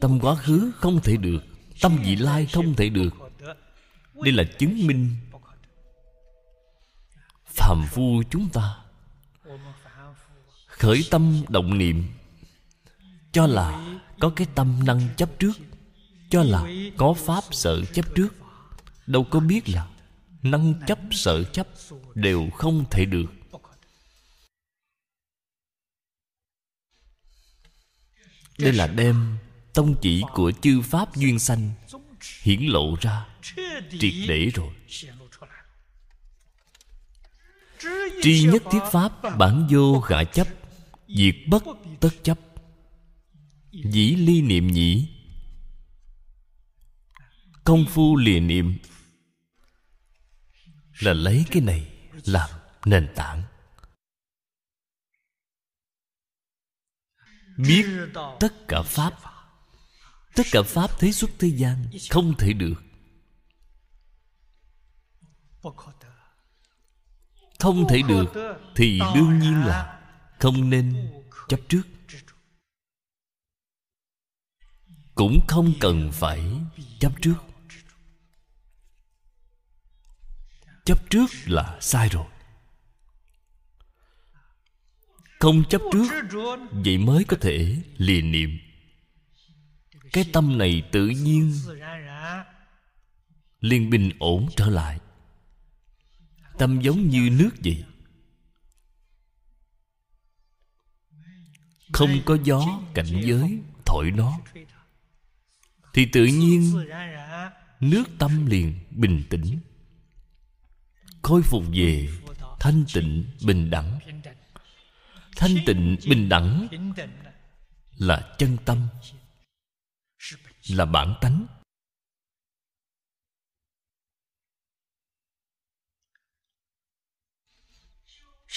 tâm quá khứ không thể được, tâm vị lai không thể được. Đây là chứng minh phàm phu chúng ta. Khởi tâm động niệm, cho là có cái tâm năng chấp trước, cho là có pháp sợ chấp trước. Đâu có biết là năng chấp sợ chấp đều không thể được. Đây là đem tông chỉ của chư pháp duyên sanh hiển lộ ra, triệt để rồi tri nhất thiết pháp, bản vô khả chấp, diệt bất tất chấp. Dĩ ly niệm nhĩ, công phu lìa niệm. Là lấy cái này làm nền tảng. Biết tất cả pháp, tất cả pháp thế xuất thế gian không thể được không thể được, thì đương nhiên là không nên chấp trước. Cũng không cần phải chấp trước. Chấp trước là sai rồi. Không chấp trước, vậy mới có thể lìa niệm. Cái tâm này tự nhiên liên bình ổn trở lại tâm giống như nước vậy không có gió cảnh giới thổi nó. Thì tự nhiên nước tâm liền bình tĩnh, khôi phục về thanh tịnh bình đẳng. Thanh tịnh bình đẳng là chân tâm, là bản tánh.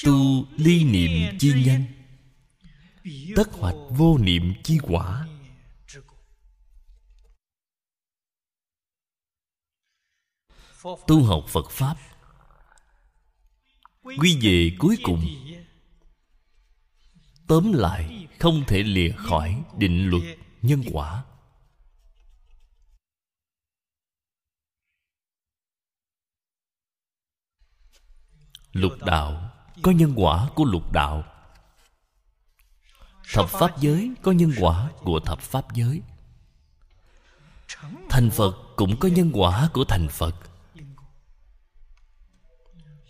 Tu ly niệm chi nhân. Tất hoạch vô niệm chi quả. Tu học phật pháp. Quy về cuối cùng. Tóm lại, không thể lìa khỏi định luật nhân quả. Lục đạo có nhân quả của lục đạo. Thập pháp giới có nhân quả của thập pháp giới. Thành phật cũng có nhân quả của thành phật.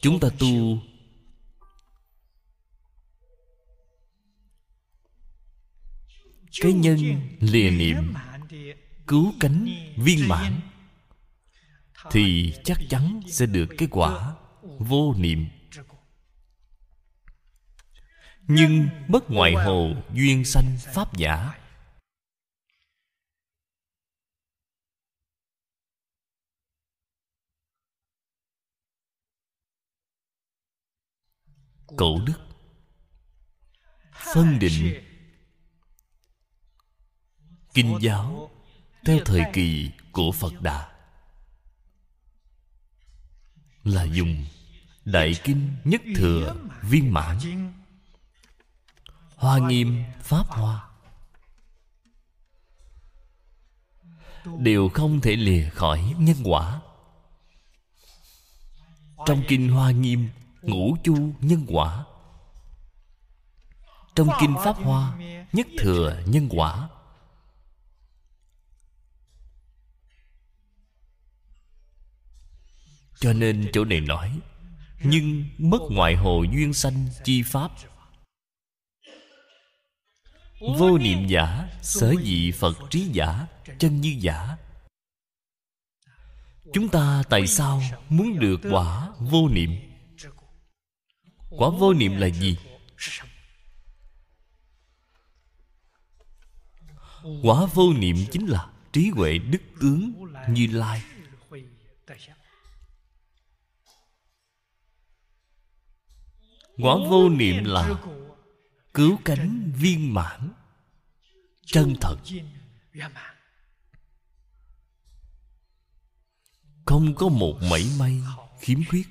Chúng ta tu cái nhân lìa niệm, cứu cánh viên mãn, thì chắc chắn sẽ được cái quả vô niệm nhưng bất ngoại hồ duyên sanh pháp giả. Cổ đức. Phân định. Kinh giáo, theo thời kỳ của phật đà. Là dùng đại kinh nhất thừa viên mãn hoa nghiêm, pháp hoa. Đều không thể lìa khỏi nhân quả. Trong kinh hoa nghiêm, ngũ chu nhân quả. Trong kinh pháp hoa, nhất thừa nhân quả. Cho nên chỗ này nói, nhưng mất ngoại hồ duyên sanh chi pháp vô niệm giả, sở dị phật trí giả, chân như giả. Chúng ta tại sao muốn được quả vô niệm? Quả vô niệm là gì? Quả vô niệm chính là trí huệ đức tướng như lai. Quả vô niệm là cứu cánh viên mãn, chân thật. Không có một mảy may khiếm khuyết.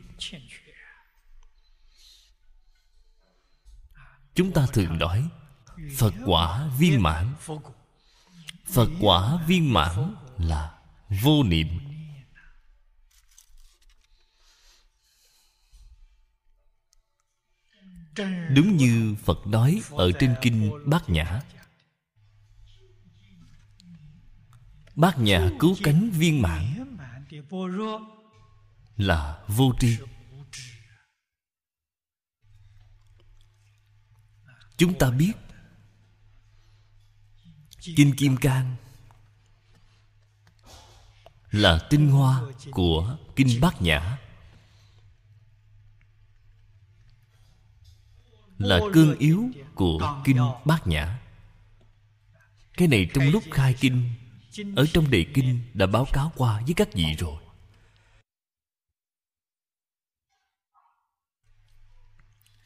Chúng ta thường nói, phật quả viên mãn. Phật quả viên mãn là vô niệm. Đúng như phật nói ở trên kinh bát nhã. Bát nhã cứu cánh viên mãn là vô tri. Chúng ta biết, kinh kim cang là tinh hoa của kinh bát nhã. Là cương yếu của kinh bát nhã. Cái này trong lúc khai kinh ở trong đề kinh đã báo cáo qua với các vị rồi.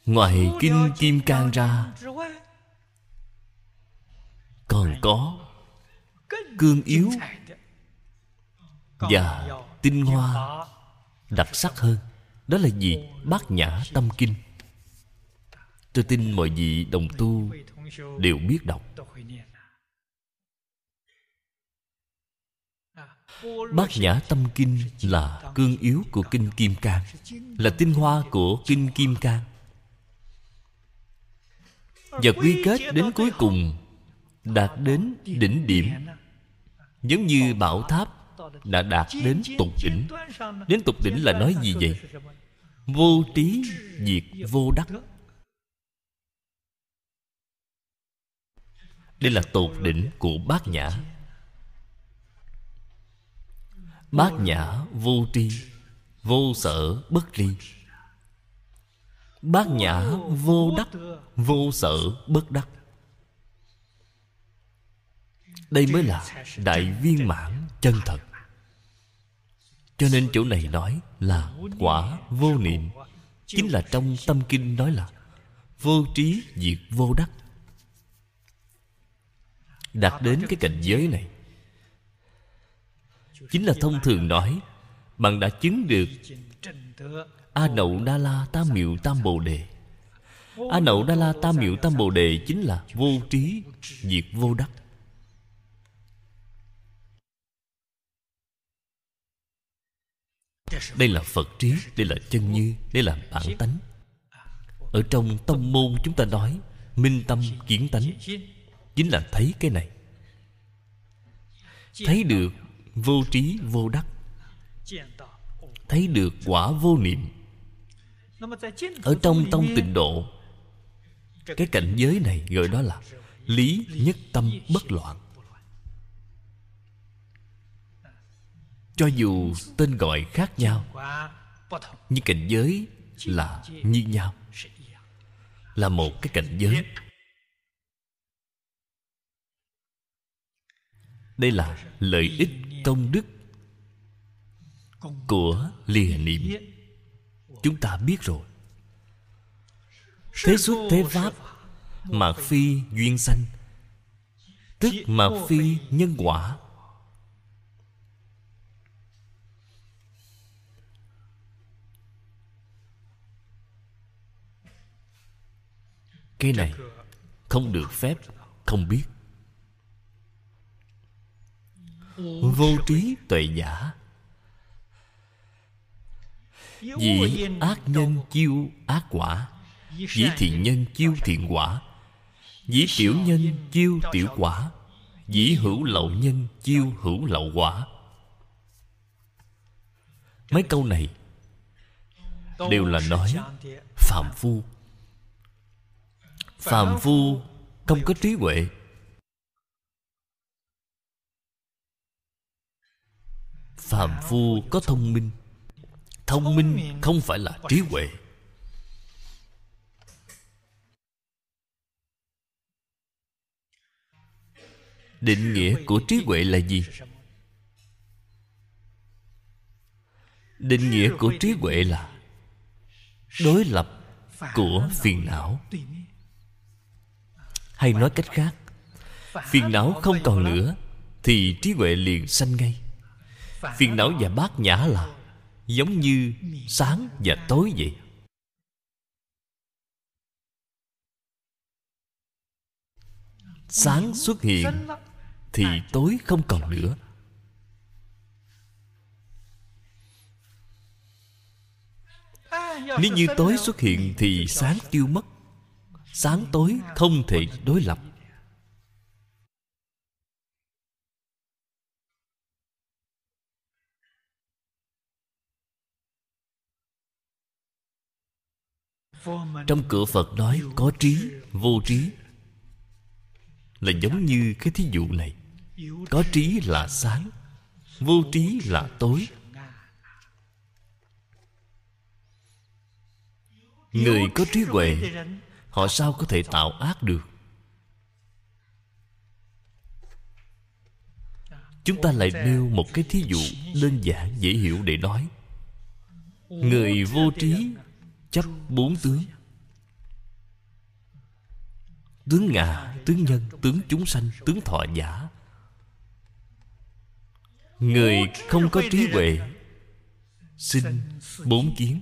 Ngoài kinh kim cang ra còn có cương yếu và tinh hoa đặc sắc hơn đó là gì? Bát nhã tâm kinh tôi tin mọi vị đồng tu đều biết đọc. Bát nhã tâm kinh là cương yếu của kinh kim cang, là tinh hoa của kinh kim cang. Và quy kết đến cuối cùng đạt đến đỉnh điểm, giống như bảo tháp đã đạt đến tục đỉnh. Đến tục đỉnh là nói gì vậy? Vô trí diệt vô đắc. Đây là tột đỉnh của bát nhã. Bát nhã vô tri, vô sở bất ly. Bát nhã vô đắc, vô sở bất đắc. Đây mới là đại viên mãn chân thật. Cho nên chỗ này nói là quả vô niệm. Chính là trong tâm kinh nói là vô trí diệt vô đắc đạt đến cái cảnh giới này. Chính là thông thường nói, bạn đã chứng được a nậu đa la tam miệu tam bồ đề. A nậu đa la tam miệu tam bồ đề chính là vô trí, diệt vô đắc. Đây là phật trí, đây là chân như, đây là bản tánh. Ở trong tông môn chúng ta nói, minh tâm kiến tánh chính là thấy cái này. Thấy được vô trí, vô đắc. Thấy được quả vô niệm. Ở trong tông tịnh độ, cái cảnh giới này gọi đó là lý nhất tâm bất loạn. Cho dù tên gọi khác nhau, nhưng cảnh giới là như nhau, là một cái cảnh giới. Đây là lợi ích công đức của lìa niệm. Chúng ta biết rồi. Thế xuất thế pháp mà phi duyên sanh, tức mà phi nhân quả. Cái này không được phép, không biết vô trí tuệ giả. Dĩ ác nhân chiêu ác quả Dĩ thiện nhân chiêu thiện quả Dĩ tiểu nhân chiêu tiểu quả Dĩ hữu lậu nhân chiêu hữu lậu quả. Mấy câu này Đều là nói Phạm phu. Phạm phu không có trí huệ phàm phu có thông minh. Thông minh không phải là trí huệ. Định nghĩa của trí huệ là gì? Định nghĩa của trí huệ là đối lập của phiền não. Hay nói cách khác, phiền não không còn nữa thì trí huệ liền sanh ngay phiền não và bát nhã là giống như sáng và tối vậy. Sáng xuất hiện thì tối không còn nữa. Nếu như tối xuất hiện thì sáng tiêu mất. Sáng tối không thể đối lập. Trong cửa phật nói có trí, vô trí. Là giống như cái thí dụ này. Có trí là sáng, vô trí là tối. Người có trí huệ, họ sao có thể tạo ác được? Chúng ta lại nêu một cái thí dụ đơn giản, dễ hiểu để nói. Người vô trí chấp bốn tướng. Tướng ngã tướng nhân, tướng chúng sanh, tướng thọ giả. Người không có trí huệ sinh bốn kiến.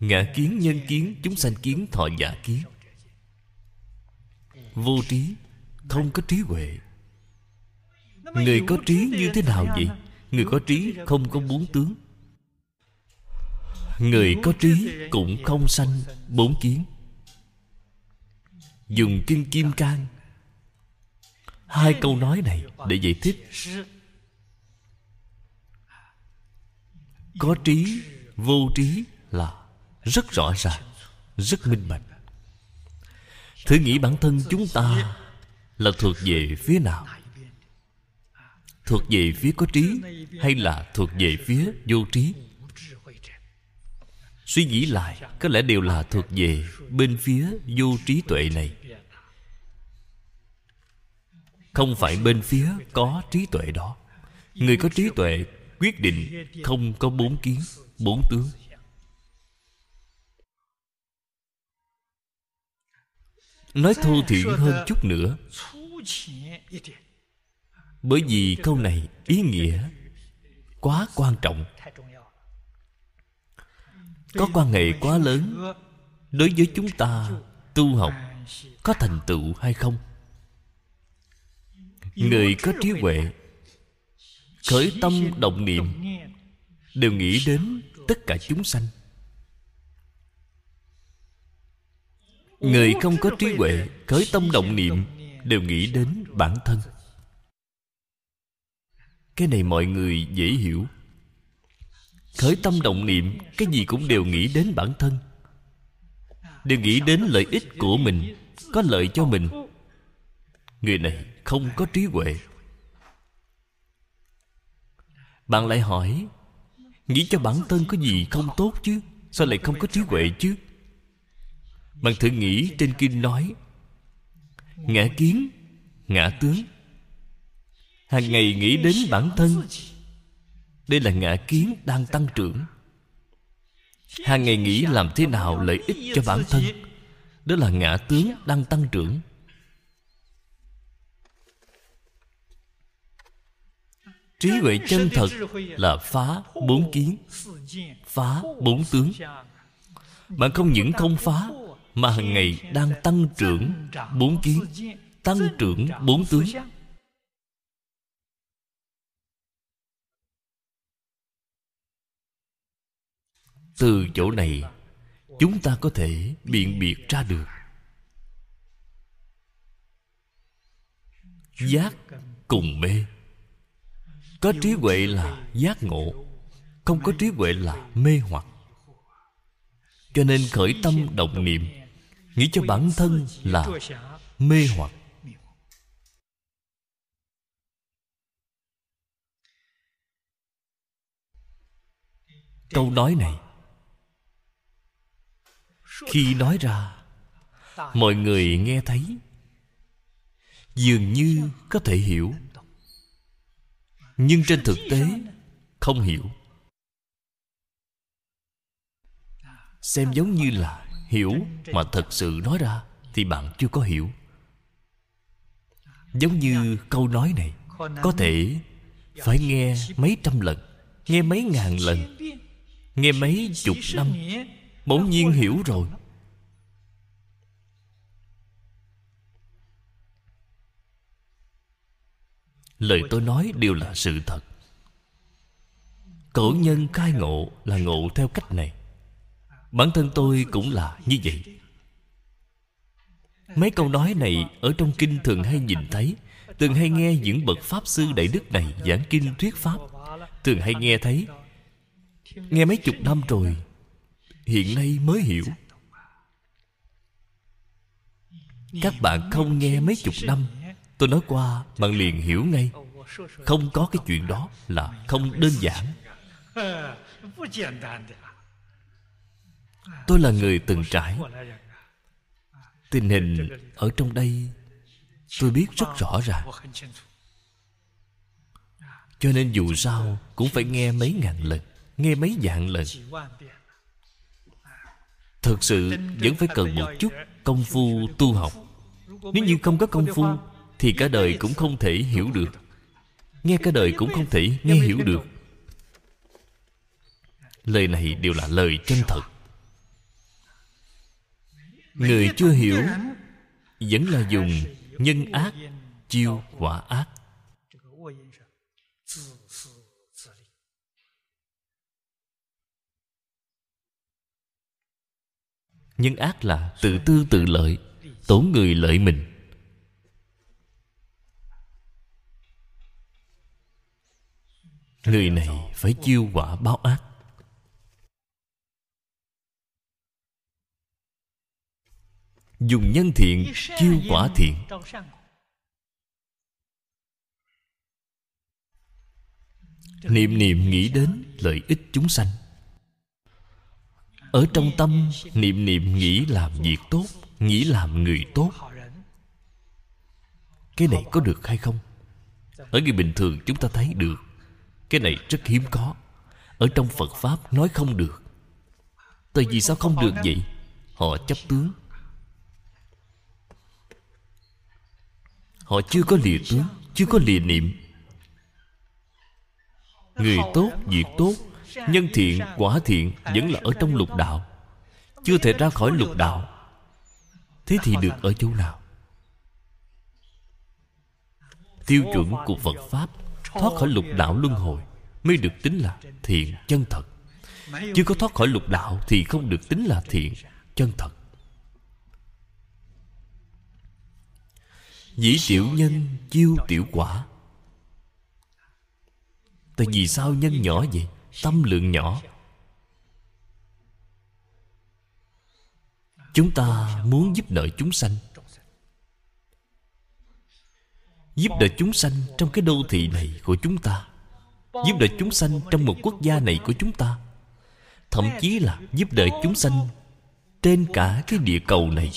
Ngã kiến, nhân kiến, chúng sanh kiến, thọ giả kiến. Vô trí, không có trí huệ. Người có trí như thế nào vậy? Người có trí, không có bốn tướng người có trí cũng không sanh, bốn kiến. Dùng kinh kim cang. Hai câu nói này để giải thích. Có trí, vô trí là rất rõ ràng, rất minh bạch. Thử nghĩ bản thân chúng ta là thuộc về phía nào? Thuộc về phía có trí hay là thuộc về phía vô trí? Suy nghĩ lại, Có lẽ đều là thuộc về Bên phía vô trí tuệ này. Không phải bên phía có trí tuệ đó. Người có trí tuệ quyết định không có bốn kiến, Bốn tướng. Nói thô thiện hơn chút nữa. Bởi vì câu này ý nghĩa Quá quan trọng có quan hệ quá lớn. Đối với chúng ta, tu học có thành tựu hay không? Người có trí huệ, khởi tâm động niệm, đều nghĩ đến tất cả chúng sanh. Người không có trí huệ, khởi tâm động niệm, đều nghĩ đến bản thân. Cái này mọi người dễ hiểu khởi tâm động niệm, cái gì cũng đều nghĩ đến bản thân. Đều nghĩ đến lợi ích của mình, có lợi cho mình. Người này không có trí huệ. Bạn lại hỏi, nghĩ cho bản thân có gì không tốt chứ? Sao lại không có trí huệ chứ? Bạn thử nghĩ trên kinh nói, ngã kiến, ngã tướng. Hàng ngày nghĩ đến bản thân đây là ngã kiến đang tăng trưởng. Hàng ngày nghĩ làm thế nào lợi ích cho bản thân? Đó là ngã tướng đang tăng trưởng. Trí huệ chân thật là phá bốn kiến, phá bốn tướng. Bạn không những không phá, mà hàng ngày đang tăng trưởng bốn kiến, tăng trưởng bốn tướng. Từ chỗ này, chúng ta có thể biện biệt ra được. Giác cùng mê. Có trí huệ là giác ngộ, không có trí huệ là mê hoặc. Cho nên khởi tâm động niệm, nghĩ cho bản thân là mê hoặc. Câu nói này khi nói ra, mọi người nghe thấy. Dường như có thể hiểu. Nhưng trên thực tế, không hiểu. Xem giống như là hiểu mà thật sự nói ra thì bạn chưa có hiểu. Giống như câu nói này, có thể phải nghe mấy trăm lần, nghe mấy ngàn lần, nghe mấy chục năm bỗng nhiên hiểu rồi. Lời tôi nói đều là sự thật. Cổ nhân khai ngộ là ngộ theo cách này. Bản thân tôi cũng là như vậy. Mấy câu nói này ở trong kinh thường hay nhìn thấy, thường hay nghe những bậc pháp sư đại đức này giảng kinh thuyết pháp, thường hay nghe thấy. Nghe mấy chục năm rồi hiện nay mới hiểu. Các bạn không nghe mấy chục năm, tôi nói qua, bạn liền hiểu ngay. Không có cái chuyện đó là không đơn giản. Tôi là người từng trải. Tình hình ở trong đây, tôi biết rất rõ ràng. Cho nên dù sao cũng phải nghe mấy ngàn lần, nghe mấy vạn lần thực sự, vẫn phải cần một chút công phu tu học. Nếu như không có công phu, thì cả đời cũng không thể hiểu được. Nghe cả đời cũng không thể nghe hiểu được. Lời này đều là lời chân thật. Người chưa hiểu, vẫn là dùng nhân ác chiêu quả ác. Nhân ác là tự tư tự lợi tổn người lợi mình. Người này phải chiêu quả báo ác. Dùng nhân thiện, chiêu quả thiện. Niệm niệm nghĩ đến lợi ích chúng sanh ở trong tâm niệm niệm nghĩ làm việc tốt nghĩ làm người tốt. Cái này có được hay không? Ở người bình thường chúng ta thấy được. Cái này rất hiếm có. Ở trong phật pháp nói không được. Tại vì sao không được vậy? Họ chấp tướng. Họ chưa có lìa tướng Chưa có lìa niệm. Người tốt, việc tốt Nhân thiện, quả thiện Vẫn là ở trong lục đạo. Chưa thể ra khỏi lục đạo. Thế thì được ở chỗ nào? Tiêu chuẩn của Phật Pháp Thoát khỏi lục đạo luân hồi Mới được tính là thiện chân thật. Chưa có thoát khỏi lục đạo Thì không được tính là thiện chân thật. Dĩ tiểu nhân chiêu tiểu quả. Tại vì sao nhân nhỏ vậy? Tâm lượng nhỏ. Chúng ta muốn giúp đỡ chúng sanh. Giúp đỡ chúng sanh trong cái đô thị này của chúng ta. Giúp đỡ chúng sanh trong một quốc gia này của chúng ta. Thậm chí là giúp đỡ chúng sanh Trên cả cái địa cầu này.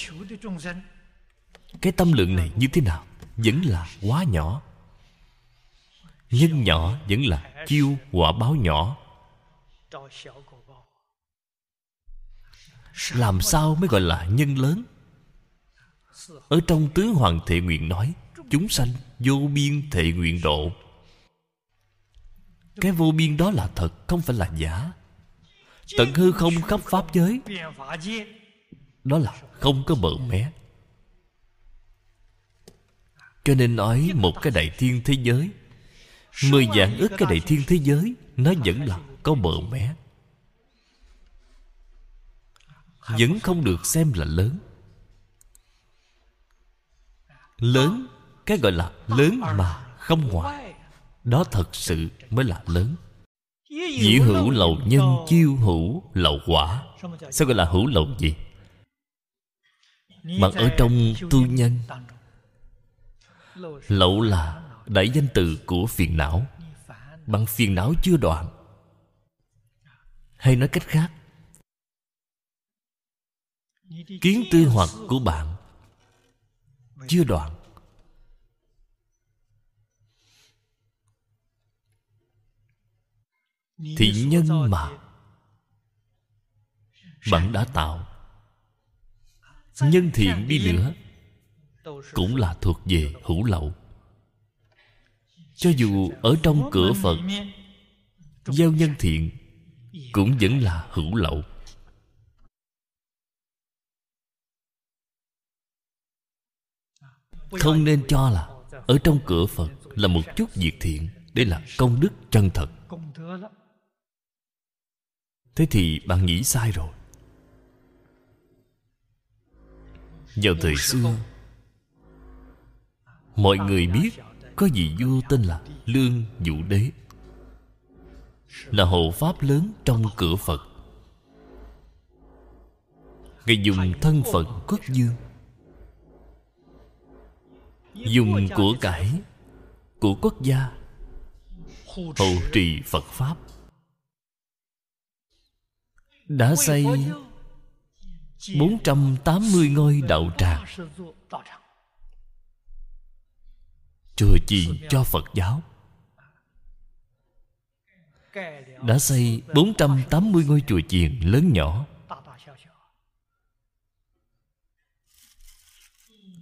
Cái tâm lượng này như thế nào? Vẫn là quá nhỏ. Nhân nhỏ vẫn là chiêu quả báo nhỏ. Làm sao mới gọi là nhân lớn? Ở trong tứ hoàng thệ nguyện nói, Chúng sanh vô biên thệ nguyện độ. Cái vô biên đó là thật, Không phải là giả. Tận hư không khắp pháp giới, Đó là không có bờ mé. Cho nên nói một cái đại thiên thế giới, Mười dạng ức cái đại thiên thế giới, Nó vẫn là có bờ mé. Vẫn không được xem là lớn. Lớn, Cái gọi là lớn mà không ngoài. Đó thật sự mới là lớn. Dĩ hữu lầu nhân chiêu hữu lầu quả. Sao gọi là hữu lầu gì? Mà ở trong tu nhân, Lậu là đại danh từ của phiền não. Bằng phiền não chưa đoạn hay nói cách khác, Kiến tư hoặc của bạn Chưa đoạn. Thì nhân mà Bạn đã tạo, Nhân thiện đi nữa Cũng là thuộc về hữu lậu. Cho dù ở trong cửa phật gieo nhân thiện cũng vẫn là hữu lậu. Không nên cho là ở trong cửa phật là một chút việc thiện đây là công đức chân thật. Thế thì bạn nghĩ sai rồi. Vào thời xưa, mọi người biết có vị vua tên là lương vũ đế là hộ pháp lớn trong cửa phật. Ngài dùng thân phận quốc dương. Dùng của cải, của quốc gia, hộ trì phật pháp. Đã xây 480 ngôi đạo tràng. Chùa chiền cho Phật giáo đã xây 480 ngôi chùa chiền lớn nhỏ.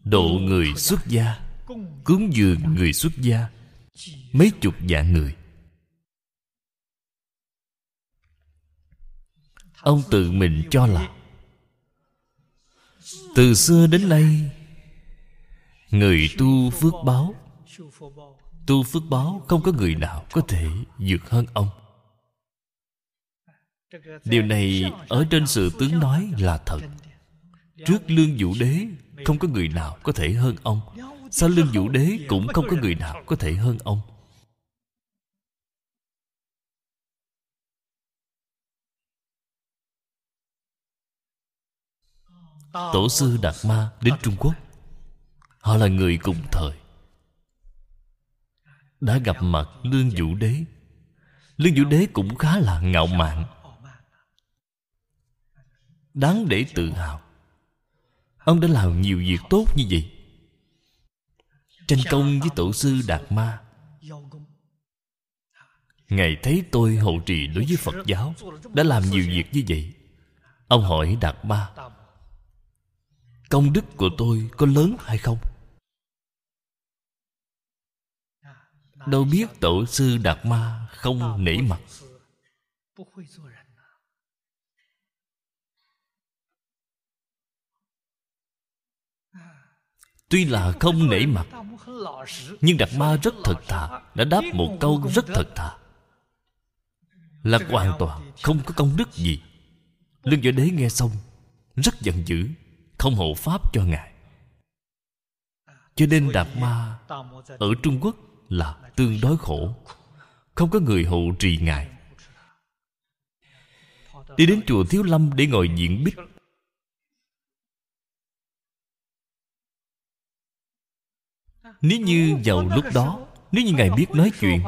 Độ người xuất gia, cúng dường người xuất gia, mấy chục vạn người. Ông tự mình cho là, từ xưa đến nay, người tu phước báo, tu phước báo không có người nào có thể vượt hơn ông điều này ở trên sự tướng nói là thật. Trước lương vũ đế, không có người nào có thể hơn ông. Sau lương vũ đế cũng không có người nào có thể hơn ông. Tổ sư đạt ma đến trung quốc. Họ là người cùng thời. Đã gặp mặt lương vũ đế. Lương vũ đế cũng khá là ngạo mạn đáng để tự hào. Ông đã làm nhiều việc tốt như vậy. Tranh công với tổ sư đạt ma. Ngài thấy tôi hậu trì đối với phật giáo, đã làm nhiều việc như vậy. Ông hỏi đạt ma, công đức của tôi có lớn hay không? Đâu biết tổ sư Đạt Ma không nể mặt. Tuy là không nể mặt, Nhưng Đạt Ma rất thật thà, Đã đáp một câu rất thật thà. Là hoàn toàn, không có công đức gì. Lương Võ Đế nghe xong, Rất giận dữ, Không hộ pháp cho Ngài. Cho nên Đạt Ma Ở Trung Quốc là tương đối khổ, Không có người hộ trì Ngài. Đi đến chùa Thiếu Lâm để ngồi diện bích. Nếu như vào lúc đó Nếu như Ngài biết nói chuyện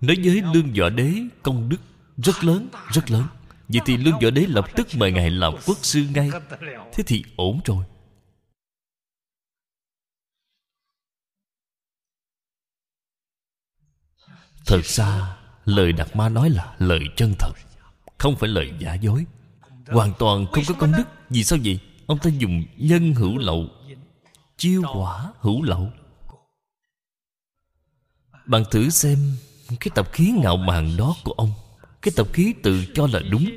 Nói với Lương Võ Đế công đức rất lớn, rất lớn. Vậy thì Lương Võ Đế lập tức mời Ngài làm quốc sư ngay. Thế thì ổn rồi. Thật ra Lời Đạt Ma nói là lời chân thật Không phải lời giả dối. Hoàn toàn không có công đức. Vì sao vậy? Ông ta dùng nhân hữu lậu Chiêu quả hữu lậu. Bạn thử xem Cái tập khí ngạo mạn đó của ông, Cái tập khí tự cho là đúng.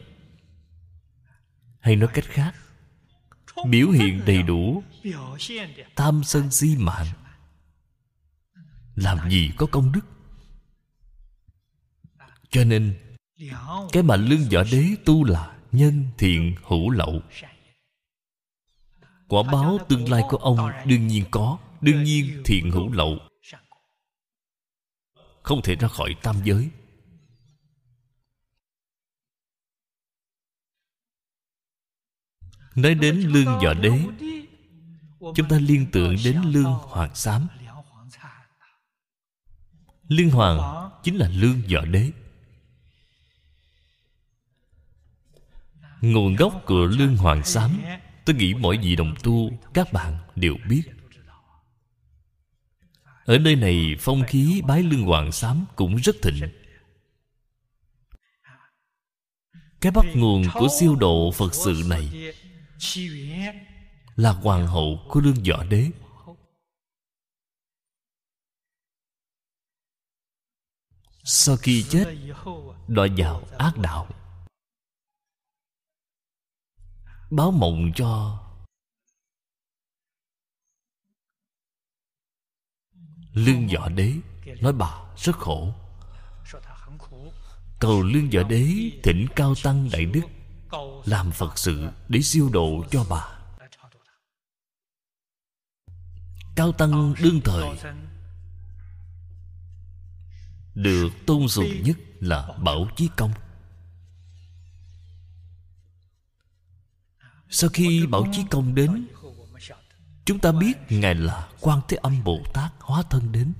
Hay nói cách khác, Biểu hiện đầy đủ, tam sân si mạng Làm gì có công đức? Cho nên, Cái mà lương võ đế tu là Nhân, thiện, hữu, lậu. Quả báo tương lai của ông đương nhiên có, Đương nhiên thiện, hữu, lậu. Không thể ra khỏi tam giới. Nói đến lương võ đế, Chúng ta liên tưởng đến lương hoàng xám Lương hoàng chính là lương võ đế. Nguồn gốc của lương hoàng xám Tôi nghĩ mỗi vị đồng tu, Các bạn đều biết. Ở nơi này phong khí bái lương hoàng xám Cũng rất thịnh. Cái bắt nguồn của siêu độ Phật sự này Là hoàng hậu của lương võ đế. Sau khi chết, Đọa vào ác đạo, báo mộng cho lương võ đế nói bà rất khổ. Cầu lương võ đế thỉnh cao tăng đại đức làm phật sự để siêu độ cho bà. Cao tăng đương thời. Được tôn sùng nhất là bảo chí công. Sau khi Bảo Chí Công đến Chúng ta biết Ngài là quan Thế Âm Bồ Tát hóa thân đến.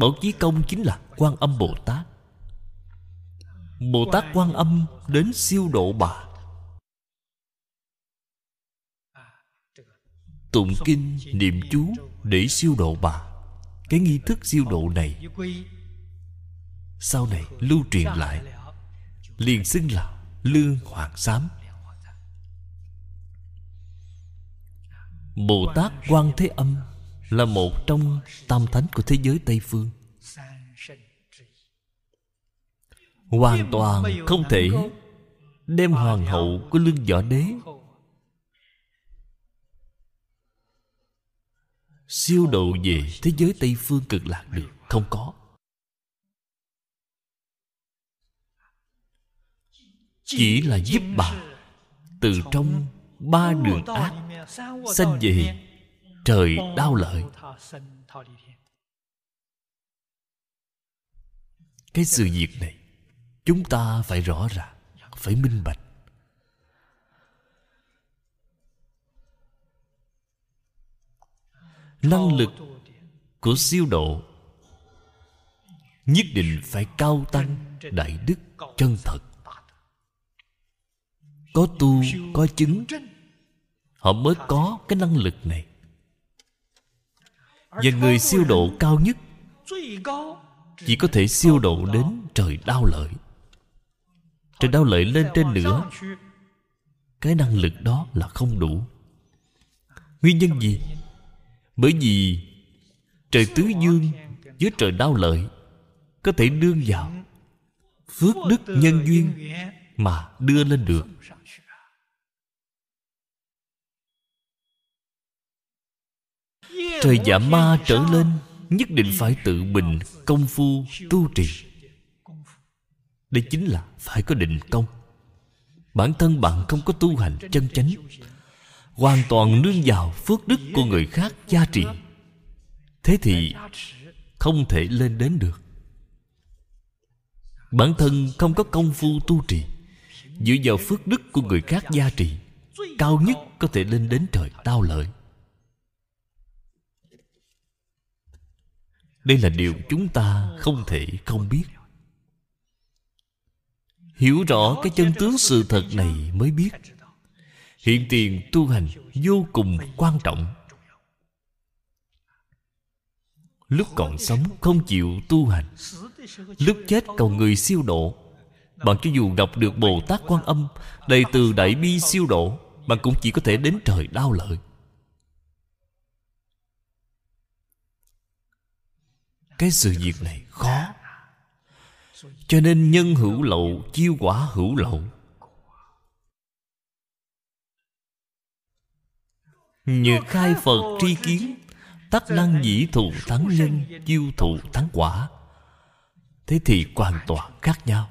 Bảo Chí Công chính là quan âm Bồ Tát. Bồ Tát quan âm đến siêu độ bà. Tụng kinh niệm chú để siêu độ bà. Cái nghi thức siêu độ này Sau này lưu truyền lại, Liền xưng là Lương Hoàng Sám Bồ Tát Quan Thế Âm Là một trong tam thánh của thế giới Tây Phương. Hoàn toàn không thể Đem hoàng hậu của lương võ đế, Siêu độ về thế giới Tây Phương cực lạc được Không có. Chỉ là giúp bà Từ trong ba đường ác, sanh về trời đau lợi. Cái sự việc này, chúng ta phải rõ ràng, phải minh bạch. Năng lực của siêu độ nhất định phải cao tăng đại đức chân thật có tu, có chứng. Họ mới có cái năng lực này. Và người siêu độ cao nhất chỉ có thể siêu độ đến trời đau lợi. Trời đau lợi lên trên nữa cái năng lực đó là không đủ. Nguyên nhân gì? Bởi vì trời tứ dương với trời đau lợi có thể đương vào phước đức nhân duyên mà đưa lên được. Trời giả ma trở lên, nhất định phải tự mình công phu tu trì. Đây chính là phải có định công. Bản thân bạn không có tu hành chân chánh, hoàn toàn nương vào phước đức của người khác gia trì. Thế thì không thể lên đến được. Bản thân không có công phu tu trì, dựa vào phước đức của người khác gia trì, cao nhất có thể lên đến trời, tao lợi. Đây là điều chúng ta không thể không biết. Hiểu rõ cái chân tướng sự thật này mới biết. Hiện tiền tu hành vô cùng quan trọng. Lúc còn sống không chịu tu hành. Lúc chết cầu người siêu độ. Bạn cho dù gặp được bồ tát quan âm, đầy từ đại bi siêu độ, bạn cũng chỉ có thể đến trời đau lợi. Cái sự việc này khó. Cho nên nhân hữu lậu, chiêu quả hữu lậu. Nhờ khai phật tri kiến, tắc lăng dĩ thù thắng nhân, chiêu thụ thắng quả. Thế thì hoàn toàn khác nhau.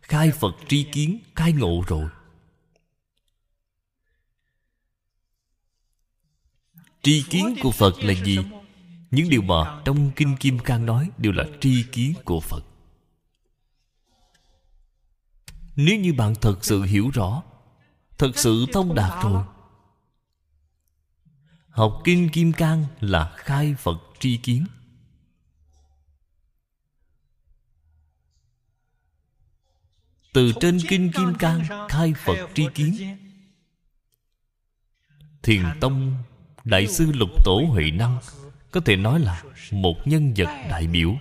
Khai phật tri kiến, khai ngộ rồi. Tri kiến của phật là gì? Những điều mà trong kinh kim cang nói đều là tri kiến của phật. Nếu như bạn thật sự hiểu rõ, thật sự thông đạt rồi, học kinh kim cang là khai phật tri kiến. Từ trên kinh kim cang khai phật tri kiến, thiền tông đại sư lục tổ huệ năng có thể nói là một nhân vật đại biểu.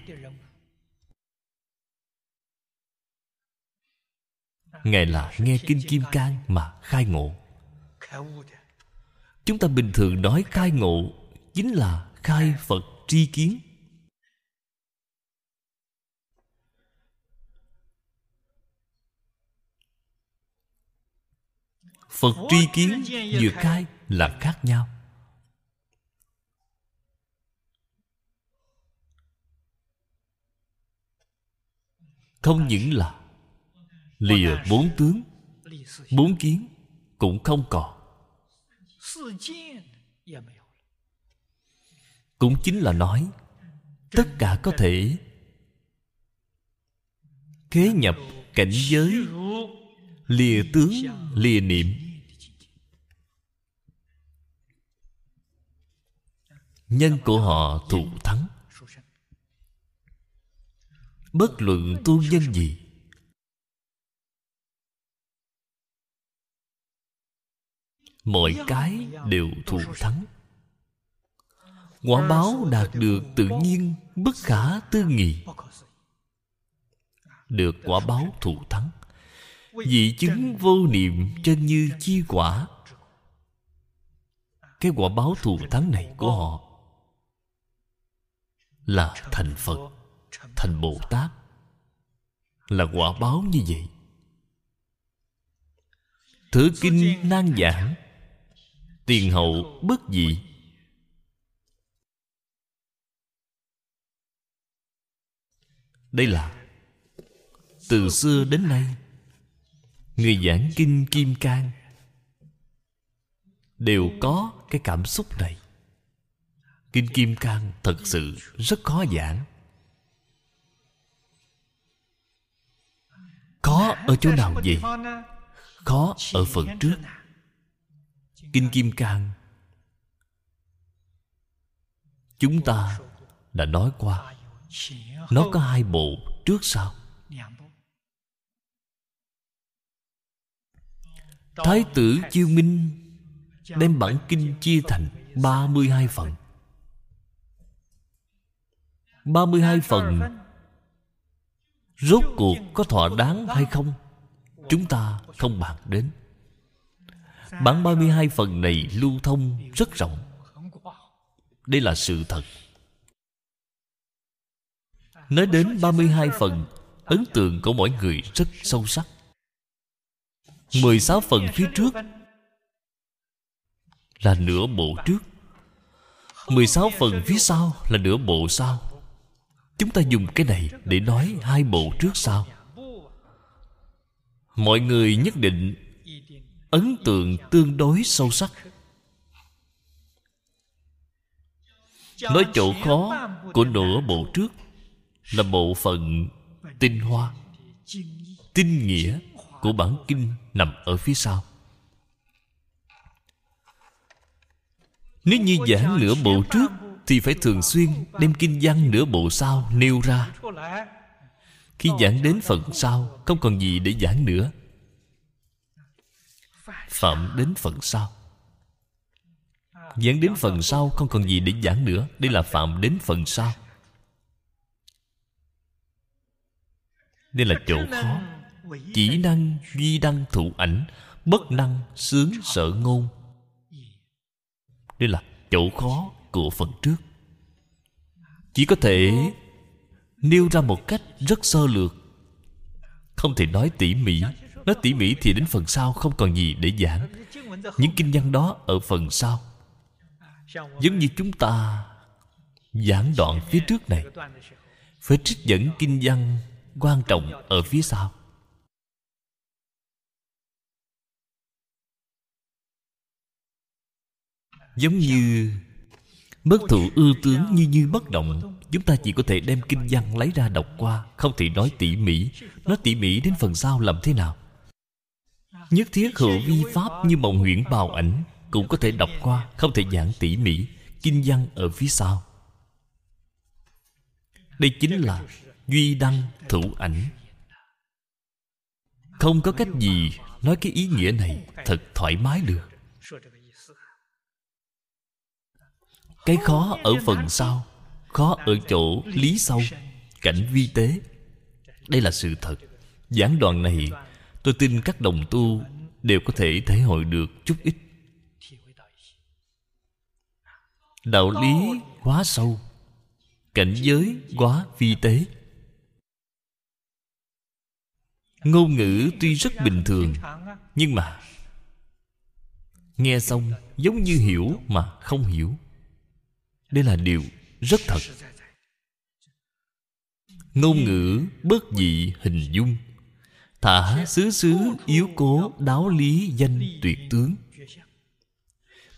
Ngài là nghe kinh kim cang mà khai ngộ. Chúng ta bình thường nói khai ngộ chính là khai phật tri kiến. Phật tri kiến vừa khai là khác nhau. Không những là lìa bốn tướng, bốn kiến cũng không còn. Cũng chính là nói, tất cả có thể kế nhập cảnh giới, lìa tướng, lìa niệm. Nhân của họ thụ thắng bất luận tu nhân gì. Mọi cái đều thù thắng. Quả báo đạt được tự nhiên, bất khả tư nghị. Được quả báo thù thắng. Vị chứng vô niệm chân như chi quả. Cái quả báo thù thắng này của họ là thành phật thành bồ tát. Là quả báo như vậy. Thứ kinh nan giảng. Tiền hậu bất dị. Đây là, từ xưa đến nay, người giảng kinh kim cang đều có cái cảm xúc này. Kinh kim cang thật sự rất khó giảng. Khó ở chỗ nào vậy? Khó ở phần trước. Kinh kim cang. Chúng ta đã nói qua. Nó có hai bộ trước sau. Thái tử chiêu minh đem bản kinh chia thành 32 phần. 32 phần Rốt cuộc có thỏa đáng hay không? Chúng ta không bàn đến. Bản 32 phần này lưu thông rất rộng. Đây là sự thật. Nói đến 32 phần, Ấn tượng của mỗi người rất sâu sắc. 16 phần phía trước Là nửa bộ trước. 16 phần phía sau là nửa bộ sau. Chúng ta dùng cái này để nói hai bộ trước sau. Mọi người nhất định ấn tượng tương đối sâu sắc. Nói chỗ khó của nửa bộ trước Là bộ phận tinh hoa. Tinh nghĩa của bản kinh nằm ở phía sau. Nếu như giảng nửa bộ trước thì phải thường xuyên đem kinh văn nửa bộ sau nêu ra. Khi giảng đến phần sau, Không còn gì để giảng nữa. Phạm đến phần sau. Giảng đến phần sau, không còn gì để giảng nữa. Đây là phạm đến phần sau. Đây là chỗ khó. Chỉ năng, duy đăng thụ ảnh, Bất năng, sướng, sợ ngôn. Đây là chỗ khó của phần trước. Chỉ có thể Nêu ra một cách rất sơ lược. Không thể nói tỉ mỉ. Nói tỉ mỉ thì đến phần sau không còn gì để giảng. Những kinh văn đó ở phần sau. Giống như chúng ta Giảng đoạn phía trước này. Phải trích dẫn kinh văn Quan trọng ở phía sau. Giống như Bất thụ ưu tướng như như bất động, Chúng ta chỉ có thể đem kinh văn lấy ra đọc qua, Không thể nói tỉ mỉ. Nói tỉ mỉ đến phần sau làm thế nào? Nhất thiết hữu vi pháp như mộng huyễn bào ảnh Cũng có thể đọc qua, Không thể giảng tỉ mỉ. Kinh văn ở phía sau. Đây chính là Duy đăng thủ ảnh. Không có cách gì Nói cái ý nghĩa này Thật thoải mái được. Cái khó ở phần sau, Khó ở chỗ lý sâu Cảnh vi tế. Đây là sự thật. Giảng đoạn này, Tôi tin các đồng tu Đều có thể thể hội được chút ít. Đạo lý quá sâu, Cảnh giới quá vi tế. Ngôn ngữ tuy rất bình thường, Nhưng mà Nghe xong giống như hiểu mà không hiểu. Đây là điều rất thật. Ngôn ngữ bất dị hình dung. Thả xứ xứ yếu cố đáo lý danh tuyệt tướng.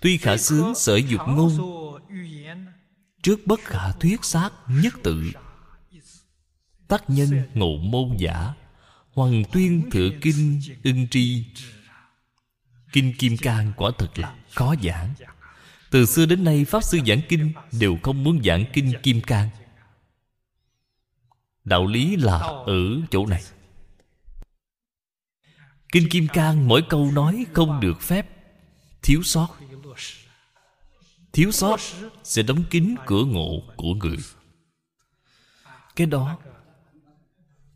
Tuy khả xướng sở dục ngôn, Trước bất khả thuyết xác nhất tự. Tác nhân ngộ môn giả, Hoàng tuyên thừa kinh ưng tri. Kinh Kim Cang quả thật là khó giảng. Từ xưa đến nay, Pháp Sư giảng kinh Đều không muốn giảng kinh Kim Cang. Đạo lý là ở chỗ này. Kinh Kim Cang mỗi câu nói không được phép, Thiếu sót. Thiếu sót sẽ đóng kín cửa ngộ của người. Cái đó,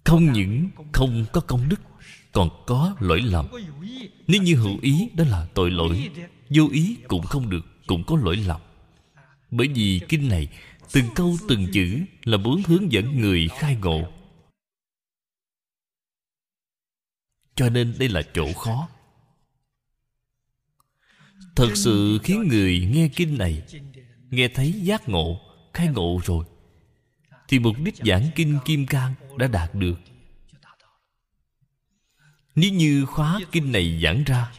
Không những không có công đức, Còn có lỗi lầm. Nếu như hữu ý, đó là tội lỗi. Vô ý cũng không được. Cũng có lỗi lầm. Bởi vì kinh này, Từng câu từng chữ Là muốn hướng dẫn người khai ngộ. Cho nên đây là chỗ khó. Thật sự khiến người nghe kinh này, Nghe thấy giác ngộ, Khai ngộ rồi, Thì mục đích giảng kinh Kim Cang Đã đạt được. Nếu như khóa kinh này giảng ra,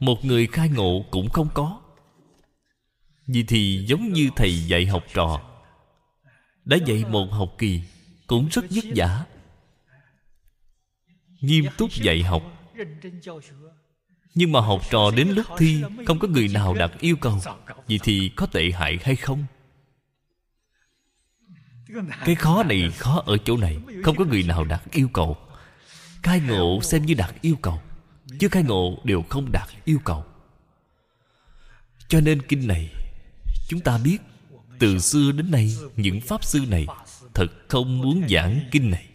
Một người khai ngộ cũng không có. Vì thì giống như thầy dạy học trò. Đã dạy một học kỳ, Cũng rất vất vả. Nghiêm túc dạy học. Nhưng mà học trò đến lúc thi, Không có người nào đặt yêu cầu. Vậy thì có tệ hại hay không? Cái khó này khó ở chỗ này. Không có người nào đặt yêu cầu. Khai ngộ xem như đặt yêu cầu. Chứ khai ngộ đều không đặt yêu cầu. Cho nên kinh này Chúng ta biết, Từ xưa đến nay, Những Pháp Sư này Thật không muốn giảng kinh này.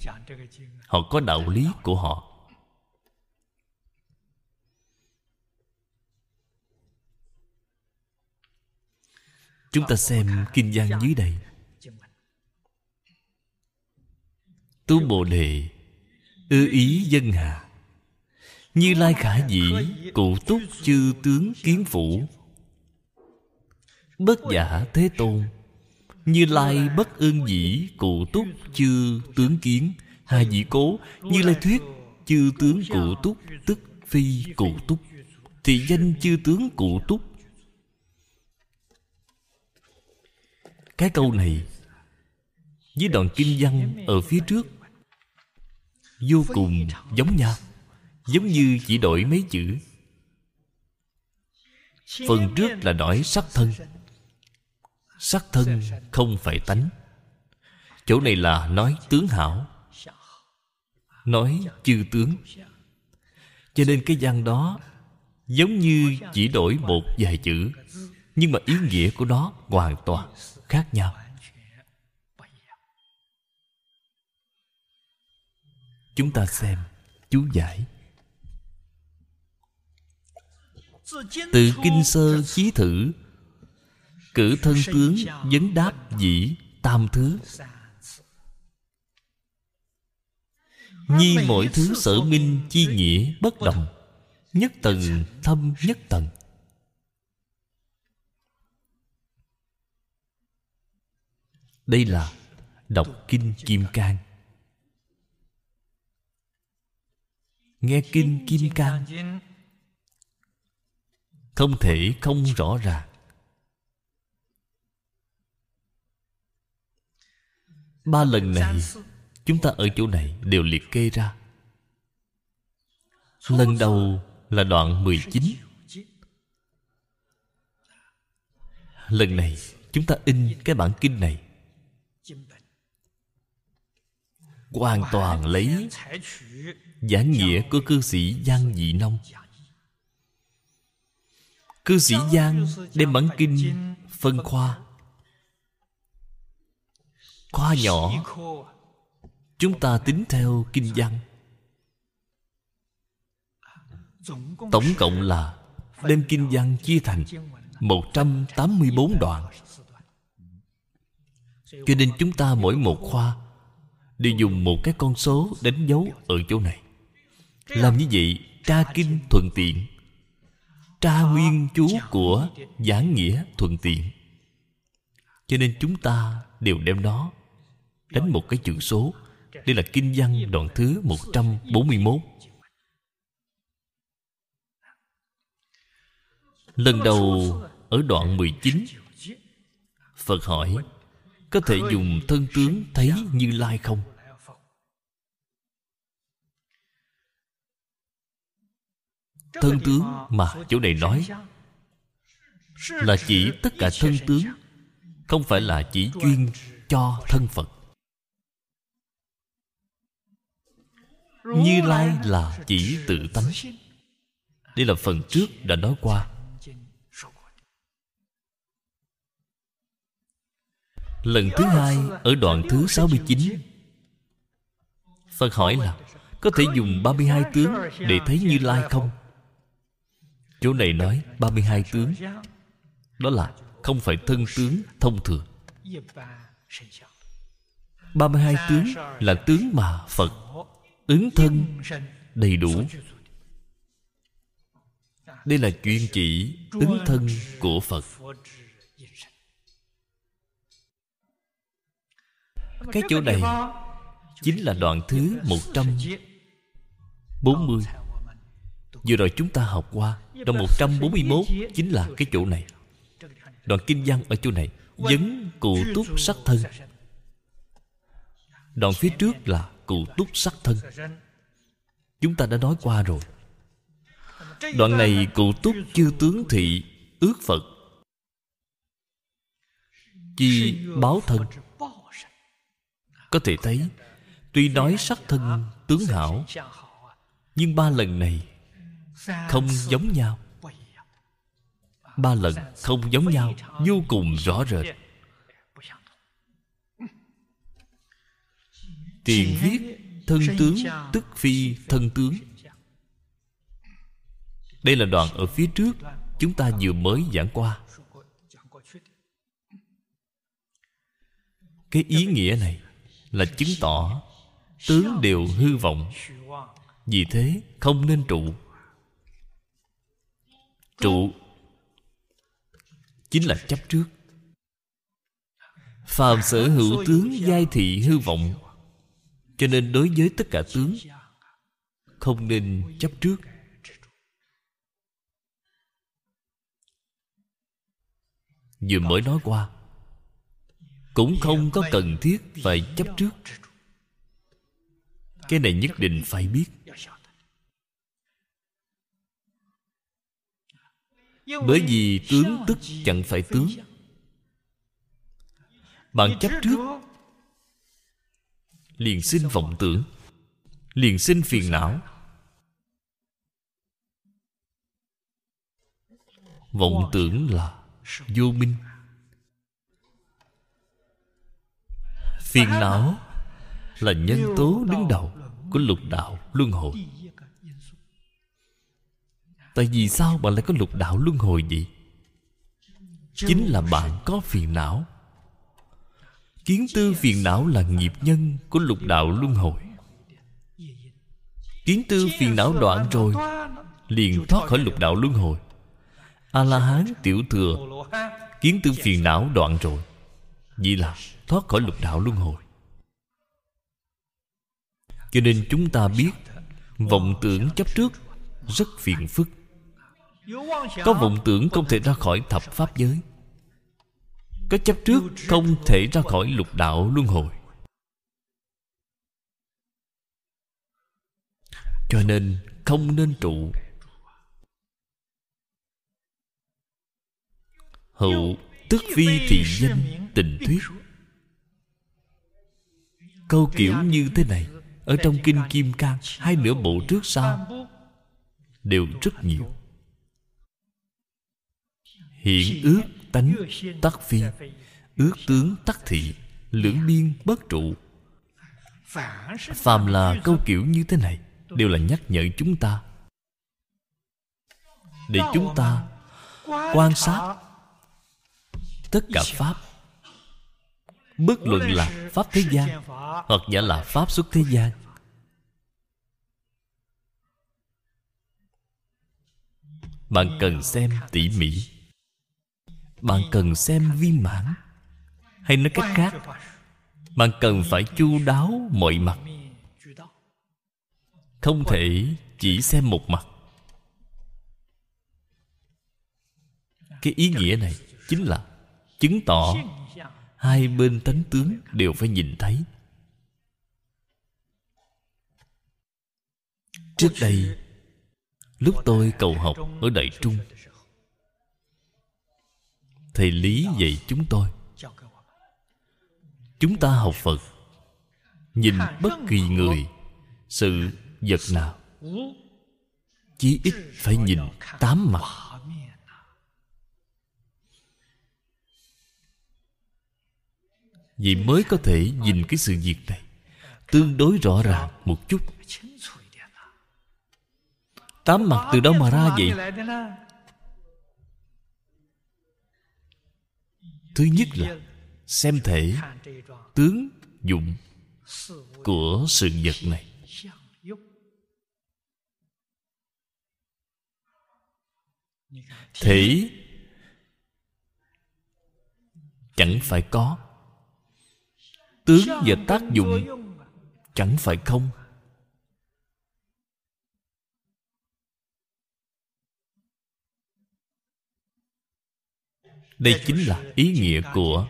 Họ có đạo lý của họ. Chúng ta xem kinh văn dưới đây. Tu bồ đề, ư ý dân hà như lai khả dĩ cụ túc chư tướng kiến phủ bất giả thế tôn, như lai bất ương dĩ cụ túc chư tướng kiến hà dĩ cố, như lai thuyết chư tướng cụ túc tức phi cụ túc thì danh chư tướng cụ túc. Cái câu này, với đoạn kinh văn ở phía trước, vô cùng giống nhau, giống như chỉ đổi mấy chữ. Phần trước là nói sắc thân sắc thân không phải tánh. Chỗ này là nói tướng hảo. Nói chư tướng. Cho nên cái văn đó giống như chỉ đổi một vài chữ, nhưng mà ý nghĩa của nó hoàn toàn khác nhau. Chúng ta xem chú giải. Từ kinh sơ chí thử cử thân tướng vấn đáp dĩ tam thứ. nhi mỗi thứ sở minh chi nghĩa bất đồng nhất tầng thâm nhất tầng đây là đọc kinh kim cang. Nghe kinh kim cang. không thể không rõ ràng ba lần này, chúng ta ở chỗ này đều liệt kê ra. Lần đầu là đoạn 19 Lần này, chúng ta in cái bản kinh này. Hoàn toàn lấy Giảng nghĩa của cư sĩ Giang Dị Nông. Cư sĩ Giang đem bản kinh phân khoa. Khoa nhỏ. Chúng ta tính theo kinh văn. Tổng cộng là Đem kinh văn chia thành 184 đoạn. Cho nên chúng ta mỗi một khoa Đều dùng một cái con số đánh dấu ở chỗ này. Làm như vậy, tra kinh thuận tiện, Tra nguyên chú của giảng nghĩa thuận tiện. Cho nên chúng ta đều đem nó Đánh một cái chữ số. Đây là kinh văn đoạn thứ 141 Lần đầu, ở đoạn 19 Phật hỏi, Có thể dùng thân tướng thấy Như Lai không? Thân tướng mà chỗ này nói Là chỉ tất cả thân tướng, Không phải là chỉ chuyên cho thân Phật. Như Lai là chỉ tự tánh. Đây là phần trước đã nói qua. Lần thứ hai ở đoạn thứ 69 Phật hỏi là Có thể dùng 32 tướng để thấy Như Lai không? Chỗ này nói 32 tướng. Đó là không phải thân tướng thông thường. 32 tướng là tướng mà Phật Ứng thân đầy đủ. Đây là chuyên chỉ ứng thân của Phật. Cái chỗ này Chính là đoạn thứ 140 Vừa rồi chúng ta học qua, Đoạn 141 Chính là cái chỗ này. Đoạn kinh văn ở chỗ này, Vấn cụ túc sắc thân. Đoạn phía trước là cụ túc sắc thân. Chúng ta đã nói qua rồi. Đoạn này cụ túc chư tướng thị Ước Phật. Chi báo thân. Có thể thấy, Tuy nói sắc thân tướng hảo, Nhưng ba lần này Không giống nhau. Ba lần không giống nhau, Vô cùng rõ rệt. Tiền viết thân tướng Tức phi thân tướng. Đây là đoạn ở phía trước Chúng ta vừa mới giảng qua. Cái ý nghĩa này là chứng tỏ tướng đều hư vọng. vì thế không nên trụ. Trụ chính là chấp trước. Phàm sở hữu tướng giai thị hư vọng cho nên đối với tất cả tướng, không nên chấp trước. Vừa mới nói qua, cũng không có cần thiết phải chấp trước. Cái này nhất định phải biết. Bởi vì tướng tức chẳng phải tướng. Bạn chấp trước liền sinh vọng tưởng liền sinh phiền não. Vọng tưởng là vô minh. Phiền não là nhân tố đứng đầu của lục đạo luân hồi. Tại vì sao bạn lại có lục đạo luân hồi vậy? Chính là bạn có phiền não kiến tư phiền não là nghiệp nhân của lục đạo luân hồi. Kiến tư phiền não đoạn rồi, liền thoát khỏi lục đạo luân hồi. A la hán tiểu thừa, kiến tư phiền não đoạn rồi vì là thoát khỏi lục đạo luân hồi. Cho nên chúng ta biết, vọng tưởng chấp trước rất phiền phức. Có vọng tưởng không thể ra khỏi thập pháp giới có chấp trước không thể ra khỏi lục đạo luân hồi. Cho nên không nên trụ. Hữu tức vi thị danh tình thuyết. Câu kiểu như thế này, ở trong kinh kim cang hai nửa bộ trước sau, đều rất nhiều. Hiện ước tánh tắc phi, ước tướng tắc thị, lưỡng biên bất trụ. Phàm là câu kiểu như thế này, đều là nhắc nhở chúng ta. Để chúng ta quan sát tất cả pháp, bất luận là pháp thế gian hoặc giả là pháp xuất thế gian. Bạn cần xem tỉ mỉ bạn cần xem viên mãn hay nói cách khác, bạn cần phải chu đáo mọi mặt. Không thể chỉ xem một mặt. Cái ý nghĩa này chính là chứng tỏ hai bên tánh tướng đều phải nhìn thấy. Trước đây, lúc tôi cầu học ở đại trung thầy lý dạy chúng tôi. Chúng ta học phật, nhìn bất kỳ người, sự vật nào. Chí ít phải nhìn tám mặt. Vì mới có thể nhìn cái sự việc này, Tương đối rõ ràng một chút. Tám mặt từ đâu mà ra vậy? Thứ nhất là Xem thể Tướng dụng Của sự vật này. Thể Chẳng phải có. Tướng và tác dụng Chẳng phải không. Đây chính là ý nghĩa của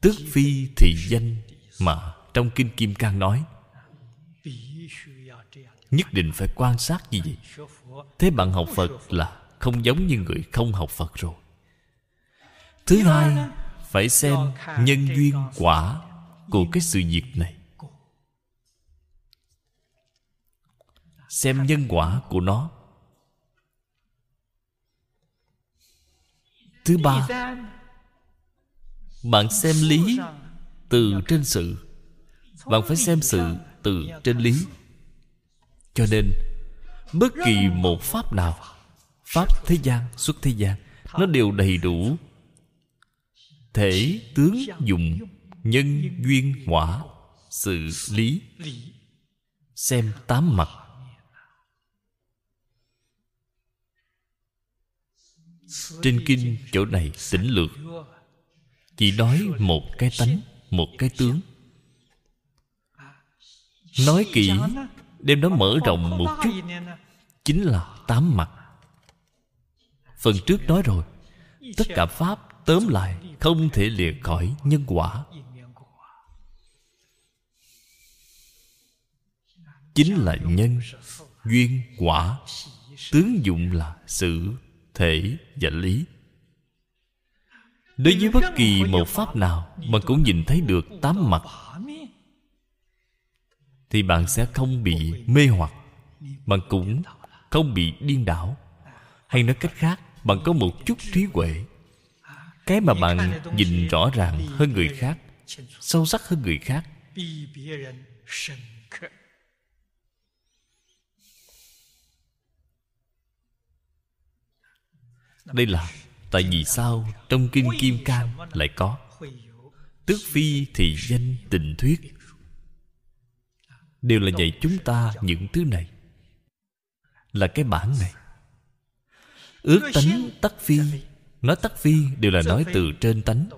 Tước phi thị danh Mà trong Kinh Kim Cang nói. Nhất định phải quan sát như vậy. Thế bạn học Phật là Không giống như người không học Phật rồi. Thứ hai, Phải xem nhân duyên quả Của cái sự việc này. Xem nhân quả của nó. Thứ ba. Bạn xem lý Từ trên sự. Bạn phải xem sự từ trên lý. Cho nên Bất kỳ một pháp nào Pháp thế gian, xuất thế gian Nó đều đầy đủ Thể, tướng, dụng Nhân, duyên, quả sự lý. Xem tám mặt. Trên kinh chỗ này tỉnh lược, chỉ nói một cái tánh, một cái tướng. Nói kỹ đem nó mở rộng một chút, chính là tám mặt. Phần trước nói rồi, tất cả pháp tóm lại không thể lìa khỏi nhân quả. Chính là nhân, duyên, quả. Tướng dụng là sự thể và lý. Đối với bất kỳ một pháp nào mà cũng nhìn thấy được tám mặt, thì bạn sẽ không bị mê hoặc, bạn cũng không bị điên đảo. Hay nói cách khác, bạn có một chút trí huệ. Cái mà bạn nhìn rõ ràng hơn người khác, sâu sắc hơn người khác. Đây là tại vì sao trong kinh kim cang lại có? Tước phi thì danh tình thuyết. Đều là dạy chúng ta những thứ này. Là cái bản này. Ước tánh tắc phi. Nói tắc phi đều là nói từ trên tánh.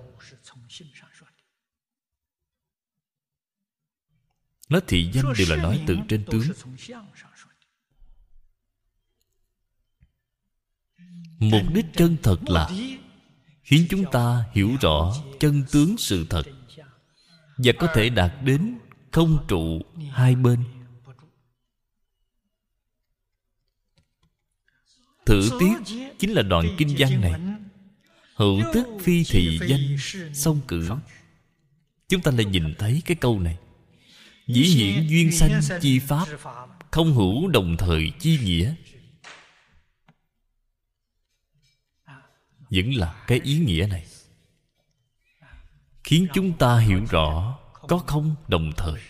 Nói thị danh đều là nói từ trên tướng. Mục đích chân thật là khiến chúng ta hiểu rõ chân tướng sự thật và có thể đạt đến không trụ hai bên. Thử tiết chính là đoạn kinh văn này. Hữu tức phi thị danh, song cử. Chúng ta lại nhìn thấy cái câu này. Dĩ hiển duyên sanh chi pháp, không hữu đồng thời chi nghĩa. Vẫn là cái ý nghĩa này. Khiến chúng ta hiểu rõ có không đồng thời.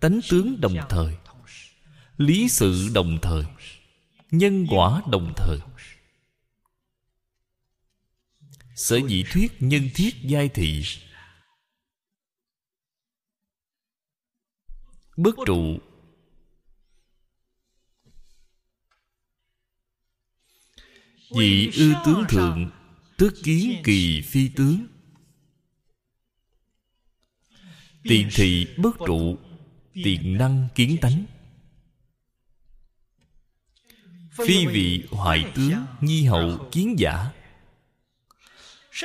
Tánh tướng đồng thời. Lý sự đồng thời. Nhân quả đồng thời. Sở dĩ thuyết nhân thiết giai thị. Bất trụ Vị ư tướng thượng Tức kiến kỳ phi tướng. Tiện thị bất trụ Tiện năng kiến tánh. Phi vị hoại tướng Nhi hậu kiến giả.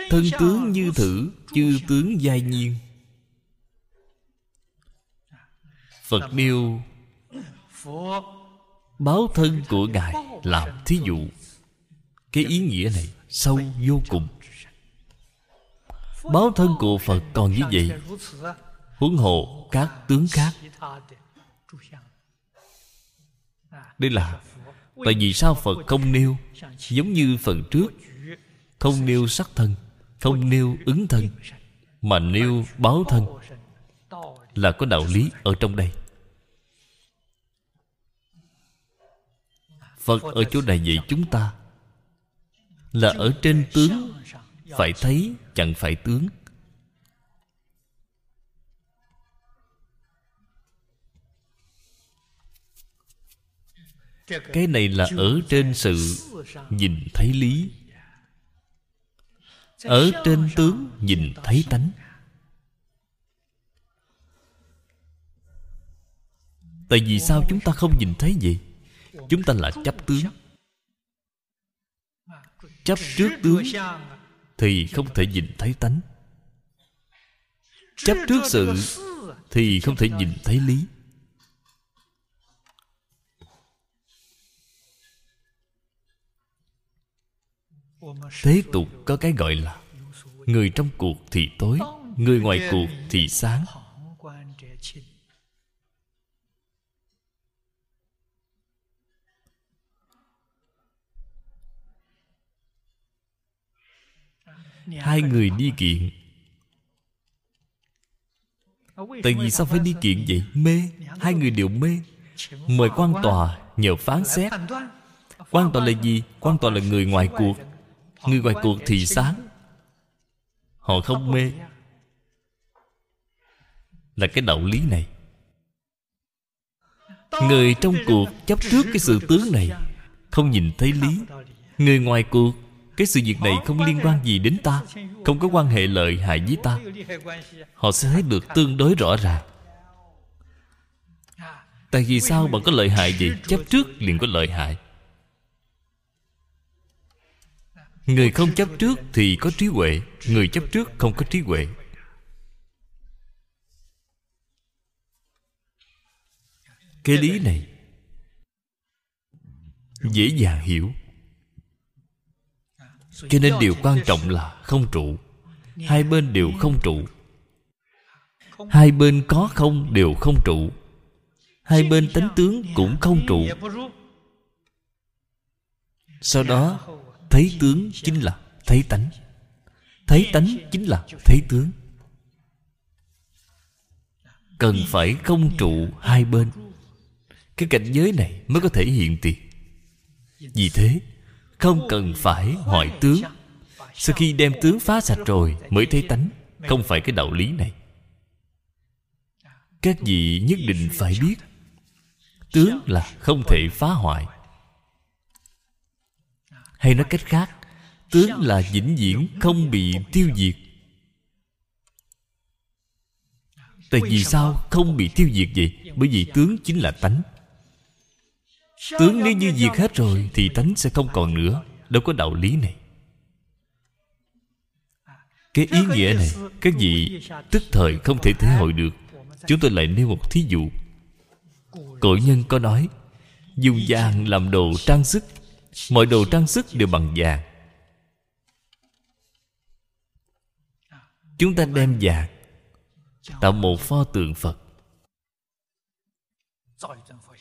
Thân tướng như thử Chư tướng giai nhiên. Phật nêu Báo thân của Ngài Làm thí dụ cái ý nghĩa này sâu vô cùng. Báo thân của phật còn như vậy huống hồ các tướng khác. Đây là tại vì sao phật không nêu giống như phần trước không nêu sắc thân không nêu ứng thân mà nêu báo thân là có đạo lý ở trong đây. Phật ở chỗ này dạy chúng ta là ở trên tướng. Phải thấy, chẳng phải tướng. Cái này là ở trên sự nhìn thấy lý. Ở trên tướng nhìn thấy tánh. Tại vì sao chúng ta không nhìn thấy gì chúng ta là chấp tướng chấp trước tướng, thì không thể nhìn thấy tánh. Chấp trước sự, thì không thể nhìn thấy lý. Thế tục có cái gọi là, người trong cuộc thì tối, người ngoài cuộc thì sáng. Hai người đi kiện. tại vì sao phải đi kiện vậy? Mê. Hai người đều mê. Mời quan tòa nhờ phán xét. quan tòa là gì? quan tòa là người ngoài cuộc. người ngoài cuộc thì sáng. Họ không mê. là cái đạo lý này. Người trong cuộc chấp trước cái sự tướng này không nhìn thấy lý. Người ngoài cuộc cái sự việc này không liên quan gì đến ta, không có quan hệ lợi hại với ta. Họ sẽ thấy được tương đối rõ ràng. Tại vì sao bạn có lợi hại gì chấp trước liền có lợi hại. Người không chấp trước thì có trí huệ, người chấp trước không có trí huệ. Cái lý này dễ dàng hiểu cho nên điều quan trọng là không trụ. Hai bên đều không trụ. Hai bên có không đều không trụ. Hai bên tánh tướng cũng không trụ. Sau đó thấy tướng chính là thấy tánh. Thấy tánh chính là thấy tướng. Cần phải không trụ hai bên. Cái cảnh giới này mới có thể hiện tiền. Vì thế không cần phải hỏi tướng. Sau khi đem tướng phá sạch rồi mới thấy tánh. Không phải cái đạo lý này. Các vị nhất định phải biết. Tướng là không thể phá hoại. Hay nói cách khác, tướng là vĩnh viễn không bị tiêu diệt. Tại vì sao không bị tiêu diệt vậy? Bởi vì tướng chính là tánh tướng nếu như diệt hết rồi thì tánh sẽ không còn nữa. Đâu có đạo lý này. Cái ý nghĩa này các vị tức thời không thể thể hội được. Chúng tôi lại nêu một thí dụ. Cổ nhân có nói, dùng vàng làm đồ trang sức. Mọi đồ trang sức đều bằng vàng. Chúng ta đem vàng tạo một pho tượng phật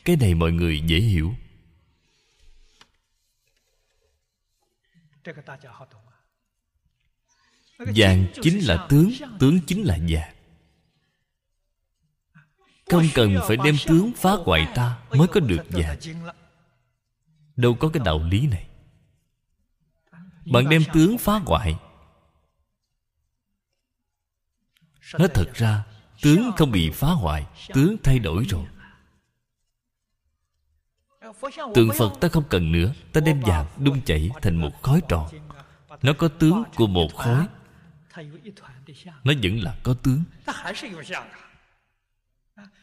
cái này mọi người dễ hiểu. Vàng chính là tướng tướng chính là vàng không cần phải đem tướng phá hoại ta mới có được vàng đâu có cái đạo lý này. Bạn đem tướng phá hoại. Nói thật ra, tướng không bị phá hoại, tướng thay đổi rồi tượng phật ta không cần nữa, ta đem vàng đun chảy thành một khói tròn nó có tướng của một khối. Nó vẫn là có tướng.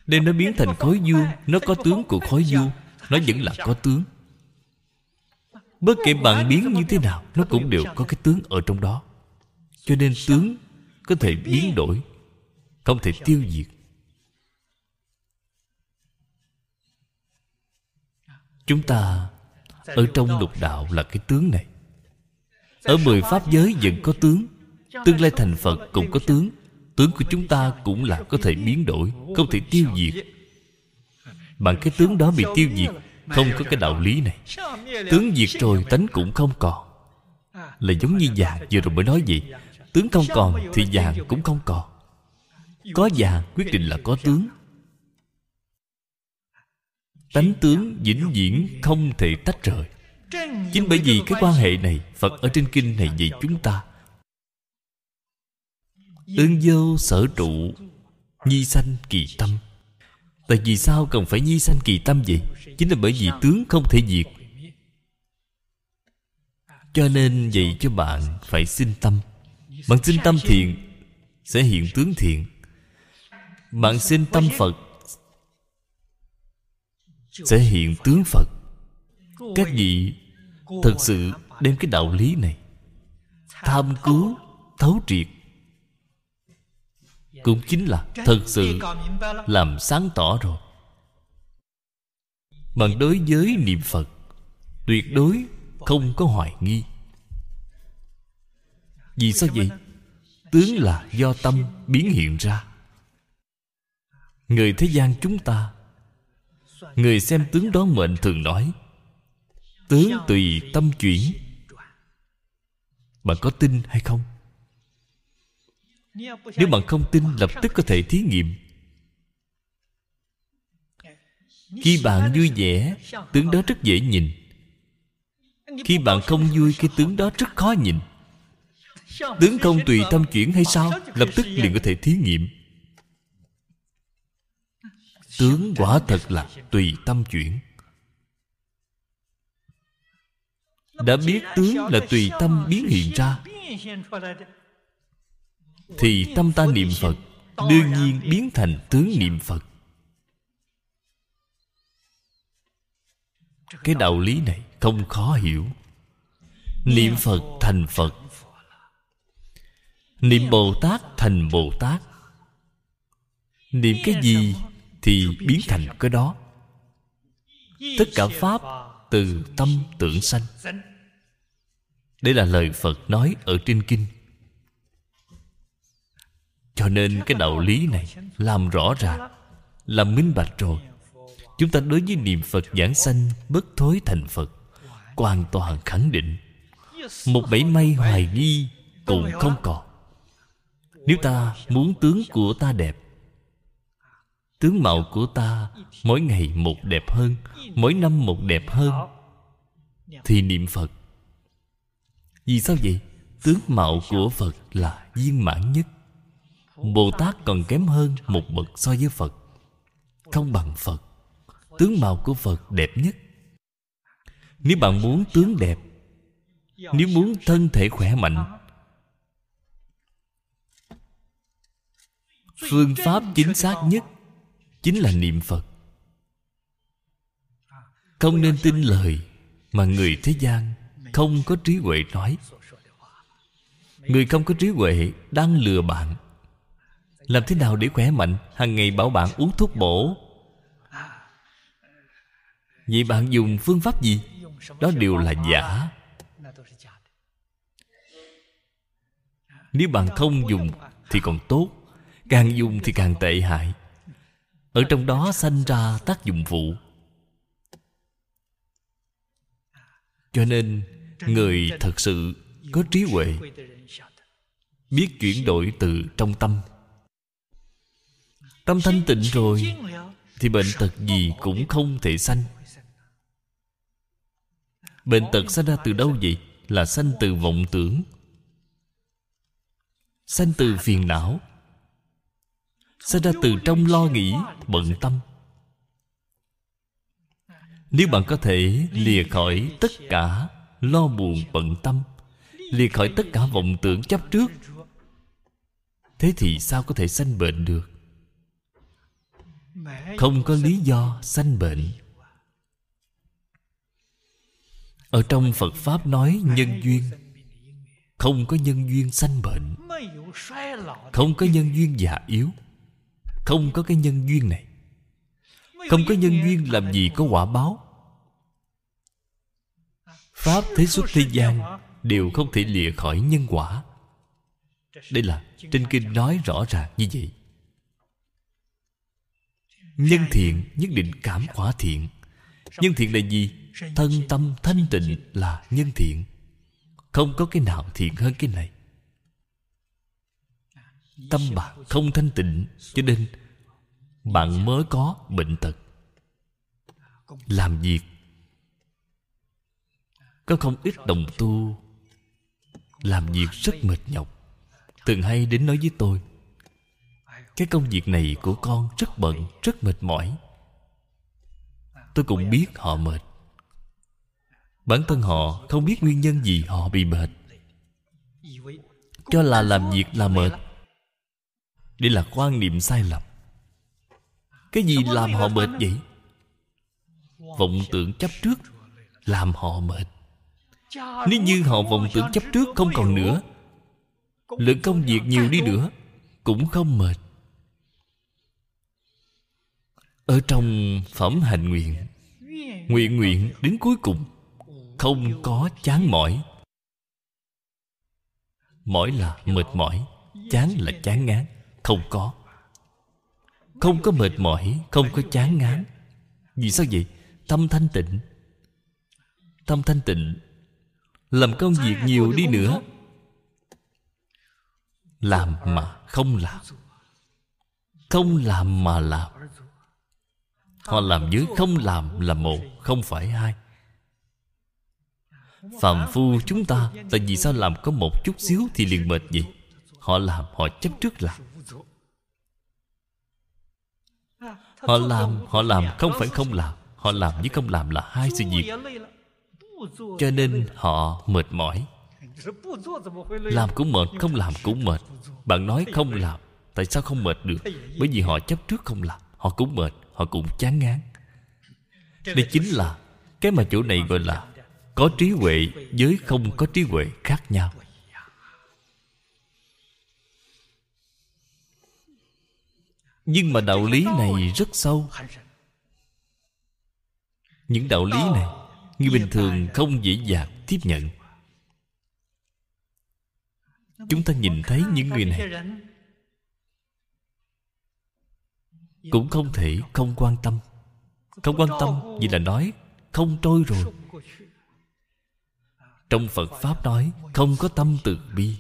Đem nó biến thành khối vuông, nó có tướng của khối vuông, nó vẫn là có tướng. Bất kể bạn biến như thế nào, nó cũng đều có cái tướng ở trong đó. Cho nên tướng có thể biến đổi, không thể tiêu diệt. Chúng ta ở trong lục đạo là cái tướng này. Ở mười pháp giới vẫn có tướng. Tương lai thành phật cũng có tướng. Tướng của chúng ta cũng là có thể biến đổi, không thể tiêu diệt. Bằng cái tướng đó bị tiêu diệt, không có cái đạo lý này. Tướng diệt rồi tánh cũng không còn. Là giống như vàng vừa rồi mới nói gì tướng không còn thì vàng cũng không còn. Có vàng quyết định là có tướng tánh tướng vĩnh viễn không thể tách rời. Chính bởi vì cái quan hệ này, phật ở trên kinh này dạy chúng ta. Ương vô sở trụ, nhi sanh kỳ tâm. Tại vì sao cần phải nhi sanh kỳ tâm vậy? Chính là bởi vì tướng không thể diệt. Cho nên dạy cho bạn phải sinh tâm. Bạn sinh tâm thiện, sẽ hiện tướng thiện. Bạn sinh tâm phật sẽ hiện tướng phật. Các vị thật sự đem cái đạo lý này tham cứu, thấu triệt, cũng chính là thật sự làm sáng tỏ rồi. Bằng đối với niệm phật, tuyệt đối không có hoài nghi. Vì sao vậy? Tướng là do tâm biến hiện ra. Người thế gian chúng ta người xem tướng đó mệnh thường nói, tướng tùy tâm chuyển bạn có tin hay không? Nếu bạn không tin, lập tức có thể thí nghiệm. Khi bạn vui vẻ, tướng đó rất dễ nhìn. Khi bạn không vui, cái tướng đó rất khó nhìn. Tướng không tùy tâm chuyển hay sao? Lập tức liền có thể thí nghiệm. Tướng quả thật là tùy tâm chuyển. Đã biết tướng là tùy tâm biến hiện ra, Thì tâm ta niệm Phật Đương nhiên biến thành tướng niệm Phật. Cái đạo lý này không khó hiểu. Niệm Phật thành Phật, Niệm Bồ Tát thành Bồ Tát. Niệm cái gì thì biến thành cái đó. Tất cả Pháp Từ tâm tưởng sanh. Đây là lời Phật nói ở trên kinh. Cho nên cái đạo lý này Làm rõ ràng Làm minh bạch rồi. Chúng ta đối với niệm Phật giảng sanh Bất thối thành Phật, Hoàn toàn khẳng định. Một bảy may hoài nghi Cũng không còn. Nếu ta muốn tướng của ta đẹp Tướng mạo của ta Mỗi ngày một đẹp hơn, Mỗi năm một đẹp hơn. Thì niệm Phật. Vì sao vậy? Tướng mạo của Phật là viên mãn nhất. Bồ Tát còn kém hơn một bậc so với Phật. Không bằng Phật, Tướng mạo của Phật đẹp nhất. Nếu bạn muốn tướng đẹp, Nếu muốn thân thể khỏe mạnh, Phương pháp chính xác nhất Chính là niệm Phật. Không nên tin lời Mà người thế gian Không có trí huệ nói. Người không có trí huệ Đang lừa bạn. Làm thế nào để khỏe mạnh, hàng ngày bảo bạn uống thuốc bổ? Vậy bạn dùng phương pháp gì? Đó đều là giả. Nếu bạn không dùng thì còn tốt, Càng dùng thì càng tệ hại. Ở trong đó sanh ra tác dụng phụ. Cho nên, Người thật sự có trí huệ, Biết chuyển đổi từ trong tâm. Tâm thanh tịnh rồi, Thì bệnh tật gì cũng không thể sanh. Bệnh tật sanh ra từ đâu vậy? Là sanh từ vọng tưởng, Sanh từ phiền não. Sanh ra từ trong lo nghĩ, bận tâm. Nếu bạn có thể lìa khỏi tất cả lo buồn bận tâm Lìa khỏi tất cả vọng tưởng chấp trước Thế thì sao có thể sanh bệnh được? Không có lý do sanh bệnh. Ở trong phật pháp nói nhân duyên. Không có nhân duyên sanh bệnh. Không có nhân duyên già yếu không có cái nhân duyên này. Không có nhân duyên làm gì có quả báo. Pháp, thế xuất, thế gian đều không thể lìa khỏi nhân quả. Đây là trên kinh nói rõ ràng như vậy. Nhân thiện nhất định cảm quả thiện. Nhân thiện là gì? Thân tâm thanh tịnh là nhân thiện. Không có cái nào thiện hơn cái này tâm bạn không thanh tịnh, cho nên bạn mới có bệnh tật. Làm việc có không ít đồng tu, làm việc rất mệt nhọc. Thường hay đến nói với tôi, cái công việc này của con rất bận, rất mệt mỏi. Tôi cũng biết họ mệt. Bản thân họ không biết nguyên nhân gì họ bị mệt Cho là làm việc là mệt đây là quan niệm sai lầm. Cái gì làm họ mệt vậy? Vọng tưởng chấp trước Làm họ mệt. Nếu như họ vọng tưởng chấp trước không còn nữa, Lượng công việc nhiều đi nữa Cũng không mệt. Ở trong phẩm hành nguyện Nguyện nguyện đến cuối cùng không có chán mỏi. Mỏi là mệt mỏi, chán là chán ngán không có. Không có mệt mỏi, không có chán ngán. Vì sao vậy? Tâm thanh tịnh. Tâm thanh tịnh làm công việc nhiều đi nữa. Làm mà không làm. Không làm mà làm. Họ làm với không làm là một, không phải hai. Phạm phu chúng ta, Tại vì sao làm có một chút xíu Thì liền mệt vậy? Họ làm, họ chấp trước làm. Họ làm, họ làm không phải không làm. Họ làm với không làm là hai sự việc. Cho nên họ mệt mỏi. Làm cũng mệt, không làm cũng mệt. Bạn nói không làm Tại sao không mệt được? Bởi vì họ chấp trước không làm. Họ cũng mệt, họ cũng chán ngán. Đây chính là Cái mà chỗ này gọi là Có trí huệ với không có trí huệ khác nhau. Nhưng mà đạo lý này rất sâu. Những đạo lý này, Người bình thường không dễ dàng tiếp nhận. Chúng ta nhìn thấy những người này. Cũng không thể không quan tâm. Không quan tâm vì là nói, Không trôi rồi. Trong Phật Pháp nói, Không có tâm từ bi.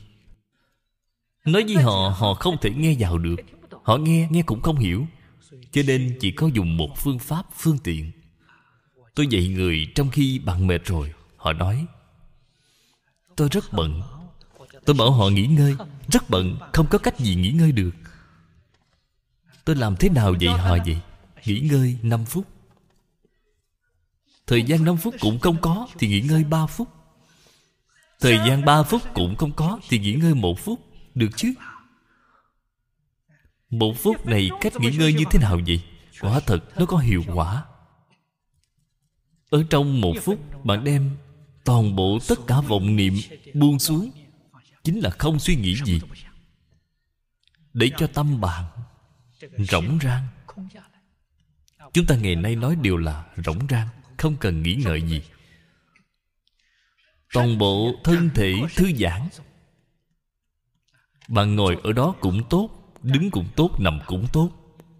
Nói với họ Họ không thể nghe vào được. Họ nghe, nghe cũng không hiểu. Cho nên chỉ có dùng một phương pháp phương tiện. Tôi dạy người trong khi bạn mệt rồi. Họ nói Tôi rất bận. Tôi bảo họ nghỉ ngơi. Rất bận, không có cách gì nghỉ ngơi được. Tôi làm thế nào vậy họ vậy? Nghỉ ngơi 5 phút. Thời gian 5 phút cũng không có Thì nghỉ ngơi 3 phút. Thời gian 3 phút cũng không có Thì nghỉ ngơi một phút. Được chứ? Một phút này cách nghỉ ngơi như thế nào vậy? Quả thật nó có hiệu quả. Ở trong một phút Bạn đem toàn bộ tất cả vọng niệm buông xuống. Chính là không suy nghĩ gì. Để cho tâm bạn Rỗng rang. Chúng ta ngày nay nói đều là rỗng rang, Không cần nghĩ ngợi gì. Toàn bộ thân thể, thư giãn. Bạn ngồi ở đó cũng tốt. Đứng cũng tốt, nằm cũng tốt.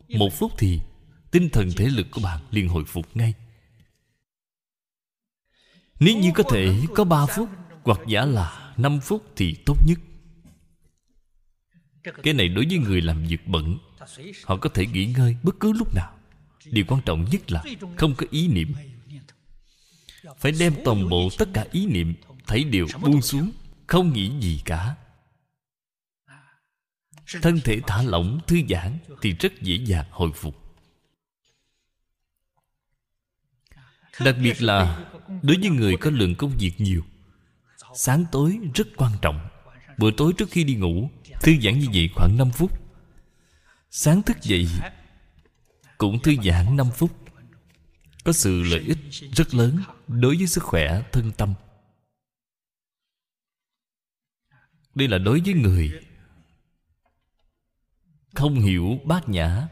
Một phút thì Tinh thần thể lực của bạn liền hồi phục ngay. Nếu như có thể có 3 phút Hoặc giả là 5 phút thì tốt nhất. Cái này đối với người làm việc bận Họ có thể nghỉ ngơi bất cứ lúc nào. Điều quan trọng nhất là Không có ý niệm. Phải đem toàn bộ tất cả ý niệm Thấy đều buông xuống Không nghĩ gì cả. Thân thể thả lỏng, thư giãn Thì rất dễ dàng hồi phục. Đặc biệt là Đối với người có lượng công việc nhiều Sáng tối rất quan trọng. Buổi tối trước khi đi ngủ Thư giãn như vậy khoảng 5 phút. Sáng thức dậy Cũng thư giãn 5 phút. Có sự lợi ích rất lớn Đối với sức khỏe thân tâm. Đây là đối với người không hiểu bát nhã,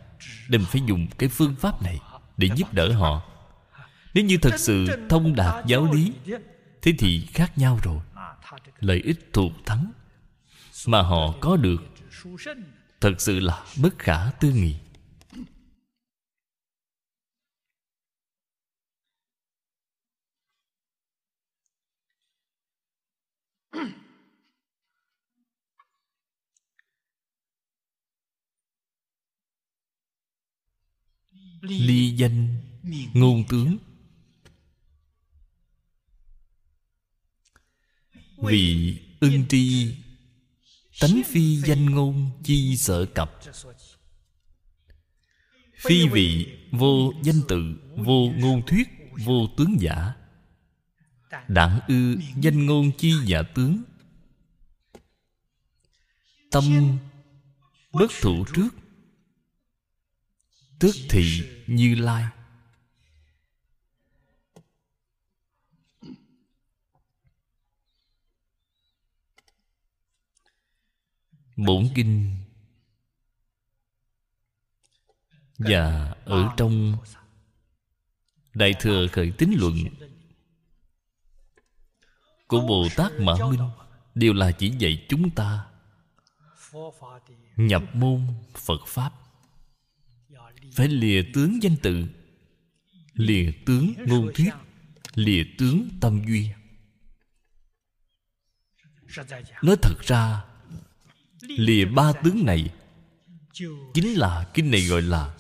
đành phải dùng cái phương pháp này Để giúp đỡ họ. Nếu như thật sự thông đạt giáo lý, Thế thì khác nhau rồi. Lợi ích thuộc thắng Mà họ có được, Thật sự là bất khả tư nghị. Ly danh ngôn tướng. Vì ưng tri tánh phi danh ngôn chi sợ cập. Phi vị vô danh tự vô ngôn thuyết vô tướng giả. Đặng ư danh ngôn chi giả tướng. Tâm bất thủ trước tức thị như lai. Bổn kinh và ở trong đại thừa khởi tín luận của bồ tát mã minh đều là chỉ dạy chúng ta nhập môn phật pháp phải lìa tướng danh tự lìa tướng ngôn thuyết, lìa tướng tâm duyên nói thật ra, lìa ba tướng này chính là kinh này gọi là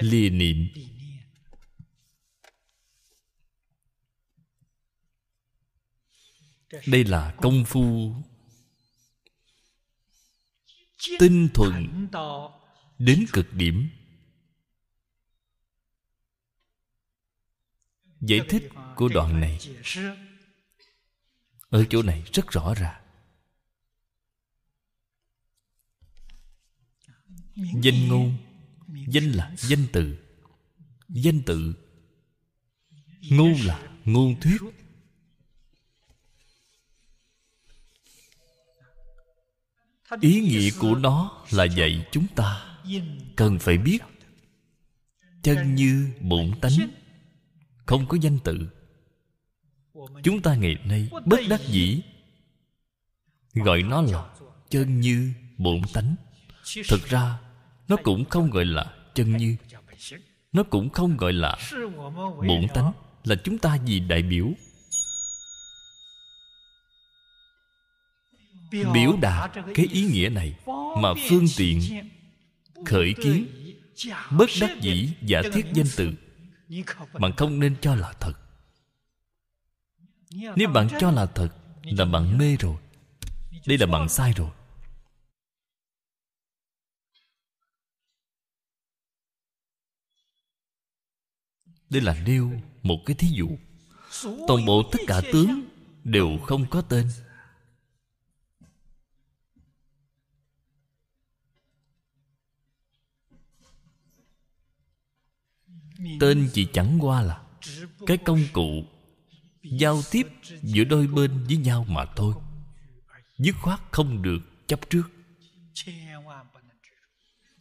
lìa niệm. Đây là công phu tinh thuần đến cực điểm. Giải thích của đoạn này. Ở chỗ này rất rõ ràng danh ngôn, danh là danh từ. Danh tự ngôn là ngôn thuyết. Ý nghĩa của nó là dạy chúng ta cần phải biết, chân như bổn tánh không có danh tự. Chúng ta ngày nay bất đắc dĩ, gọi nó là chân như bổn tánh. Thực ra, nó cũng không gọi là chân như, nó cũng không gọi là bổn tánh, là chúng ta vì đại biểu. Biểu đạt cái ý nghĩa này mà phương tiện khởi kiến bất đắc dĩ giả thiết danh từ bạn không nên cho là thật. Nếu bạn cho là thật là bạn mê rồi, đây là bạn sai rồi. Đây là nêu một cái thí dụ. Toàn bộ tất cả tướng đều không có tên. Tên chỉ chẳng qua là cái công cụ giao tiếp giữa đôi bên với nhau mà thôi. Dứt khoát không được chấp trước.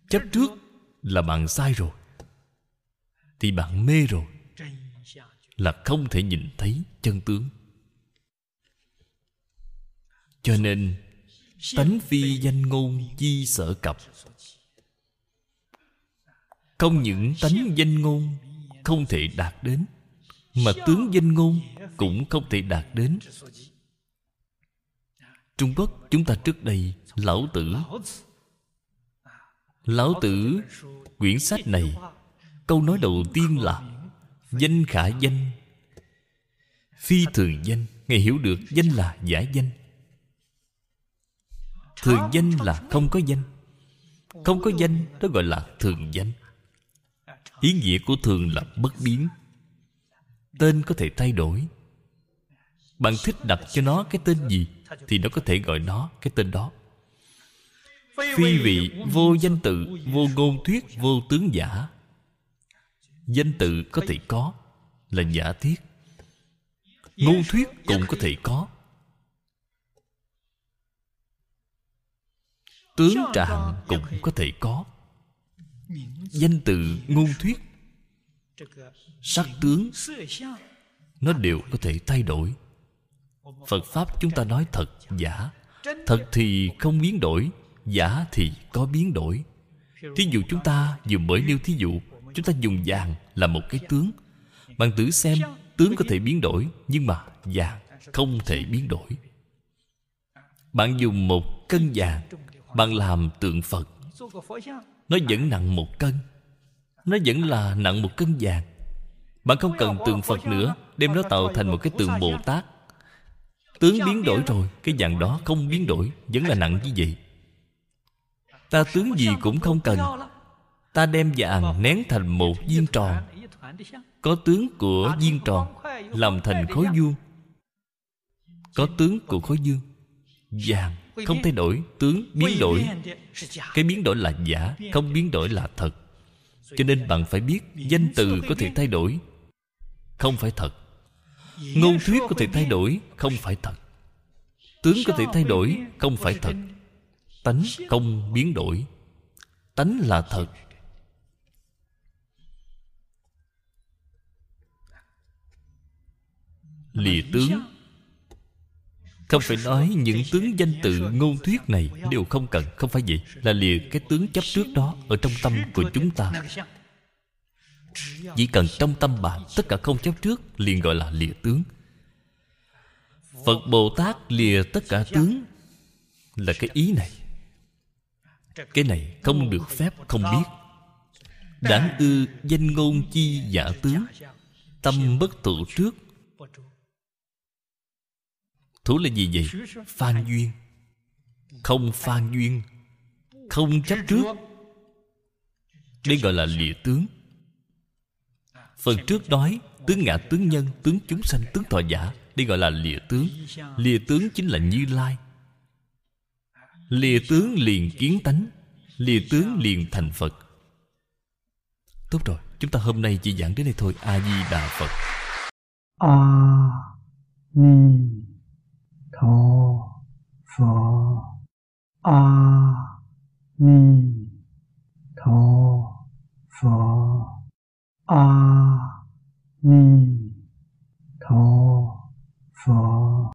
Chấp trước là bạn sai rồi, thì bạn mê rồi, là không thể nhìn thấy chân tướng. Cho nên, tánh phi danh ngôn chi sở cập không những tánh danh ngôn không thể đạt đến, mà tướng danh ngôn cũng không thể đạt đến. Trung quốc chúng ta trước đây, lão tử lão tử quyển sách này, câu nói đầu tiên là danh khả danh, phi thường danh. Ngài hiểu được danh là giả danh. Thường danh là không có danh. Không có danh, đó gọi là thường danh ý nghĩa của thường là bất biến. Tên có thể thay đổi. Bạn thích đặt cho nó cái tên gì thì nó có thể gọi nó cái tên đó. Phi vị, vô danh tự, vô ngôn thuyết, vô tướng giả. Danh tự có thể có, là giả thiết. Ngôn thuyết cũng có thể có. Tướng trạng cũng có thể có danh từ, ngôn thuyết, sắc tướng, nó đều có thể thay đổi. Phật pháp chúng ta nói thật giả. Thật thì không biến đổi, giả thì có biến đổi. Thí dụ chúng ta vừa mới nêu thí dụ, chúng ta dùng vàng là một cái tướng. Bạn tử xem, tướng có thể biến đổi, nhưng mà vàng không thể biến đổi. Bạn dùng một cân vàng, bạn làm tượng phật nó vẫn nặng một cân. Nó vẫn là nặng một cân vàng. Bạn không cần tượng phật nữa, đem nó tạo thành một cái tượng bồ tát. Tướng biến đổi rồi, cái dạng đó không biến đổi, vẫn là nặng như vậy. Ta tướng gì cũng không cần. Ta đem vàng nén thành một viên tròn. Có tướng của viên tròn, làm thành khối vuông. Có tướng của khối vuông. Vàng không thay đổi tướng biến đổi. cái biến đổi là giả không biến đổi là thật. Cho nên bạn phải biết danh từ có thể thay đổi không phải thật. Ngôn thuyết có thể thay đổi không phải thật. Tướng có thể thay đổi không phải thật. tánh không biến đổi. Tánh là thật. Lìa tướng không phải nói những tướng danh tự ngôn thuyết này đều không cần, Không phải vậy. Là lìa cái tướng chấp trước đó Ở trong tâm của chúng ta. Chỉ cần trong tâm bạn Tất cả không chấp trước, liền gọi là lìa tướng. Phật Bồ Tát lìa tất cả tướng Là cái ý này. Cái này không được phép, không biết. Đáng ư danh ngôn chi giả tướng, Tâm bất tụ trước Thủ là gì vậy? Phan duyên. Không phan duyên. Không chấp trước. Đây gọi là lìa tướng. Phần trước nói, Tướng ngã tướng nhân, Tướng chúng sanh, tướng thọ giả. Đây gọi là lìa tướng. Lìa tướng chính là Như Lai. Lìa tướng liền kiến tánh. Lìa tướng liền thành Phật. Tốt rồi, Chúng ta hôm nay chỉ giảng đến đây thôi. A-di-đà Phật. A Ni 陀佛阿弥陀佛阿弥陀佛。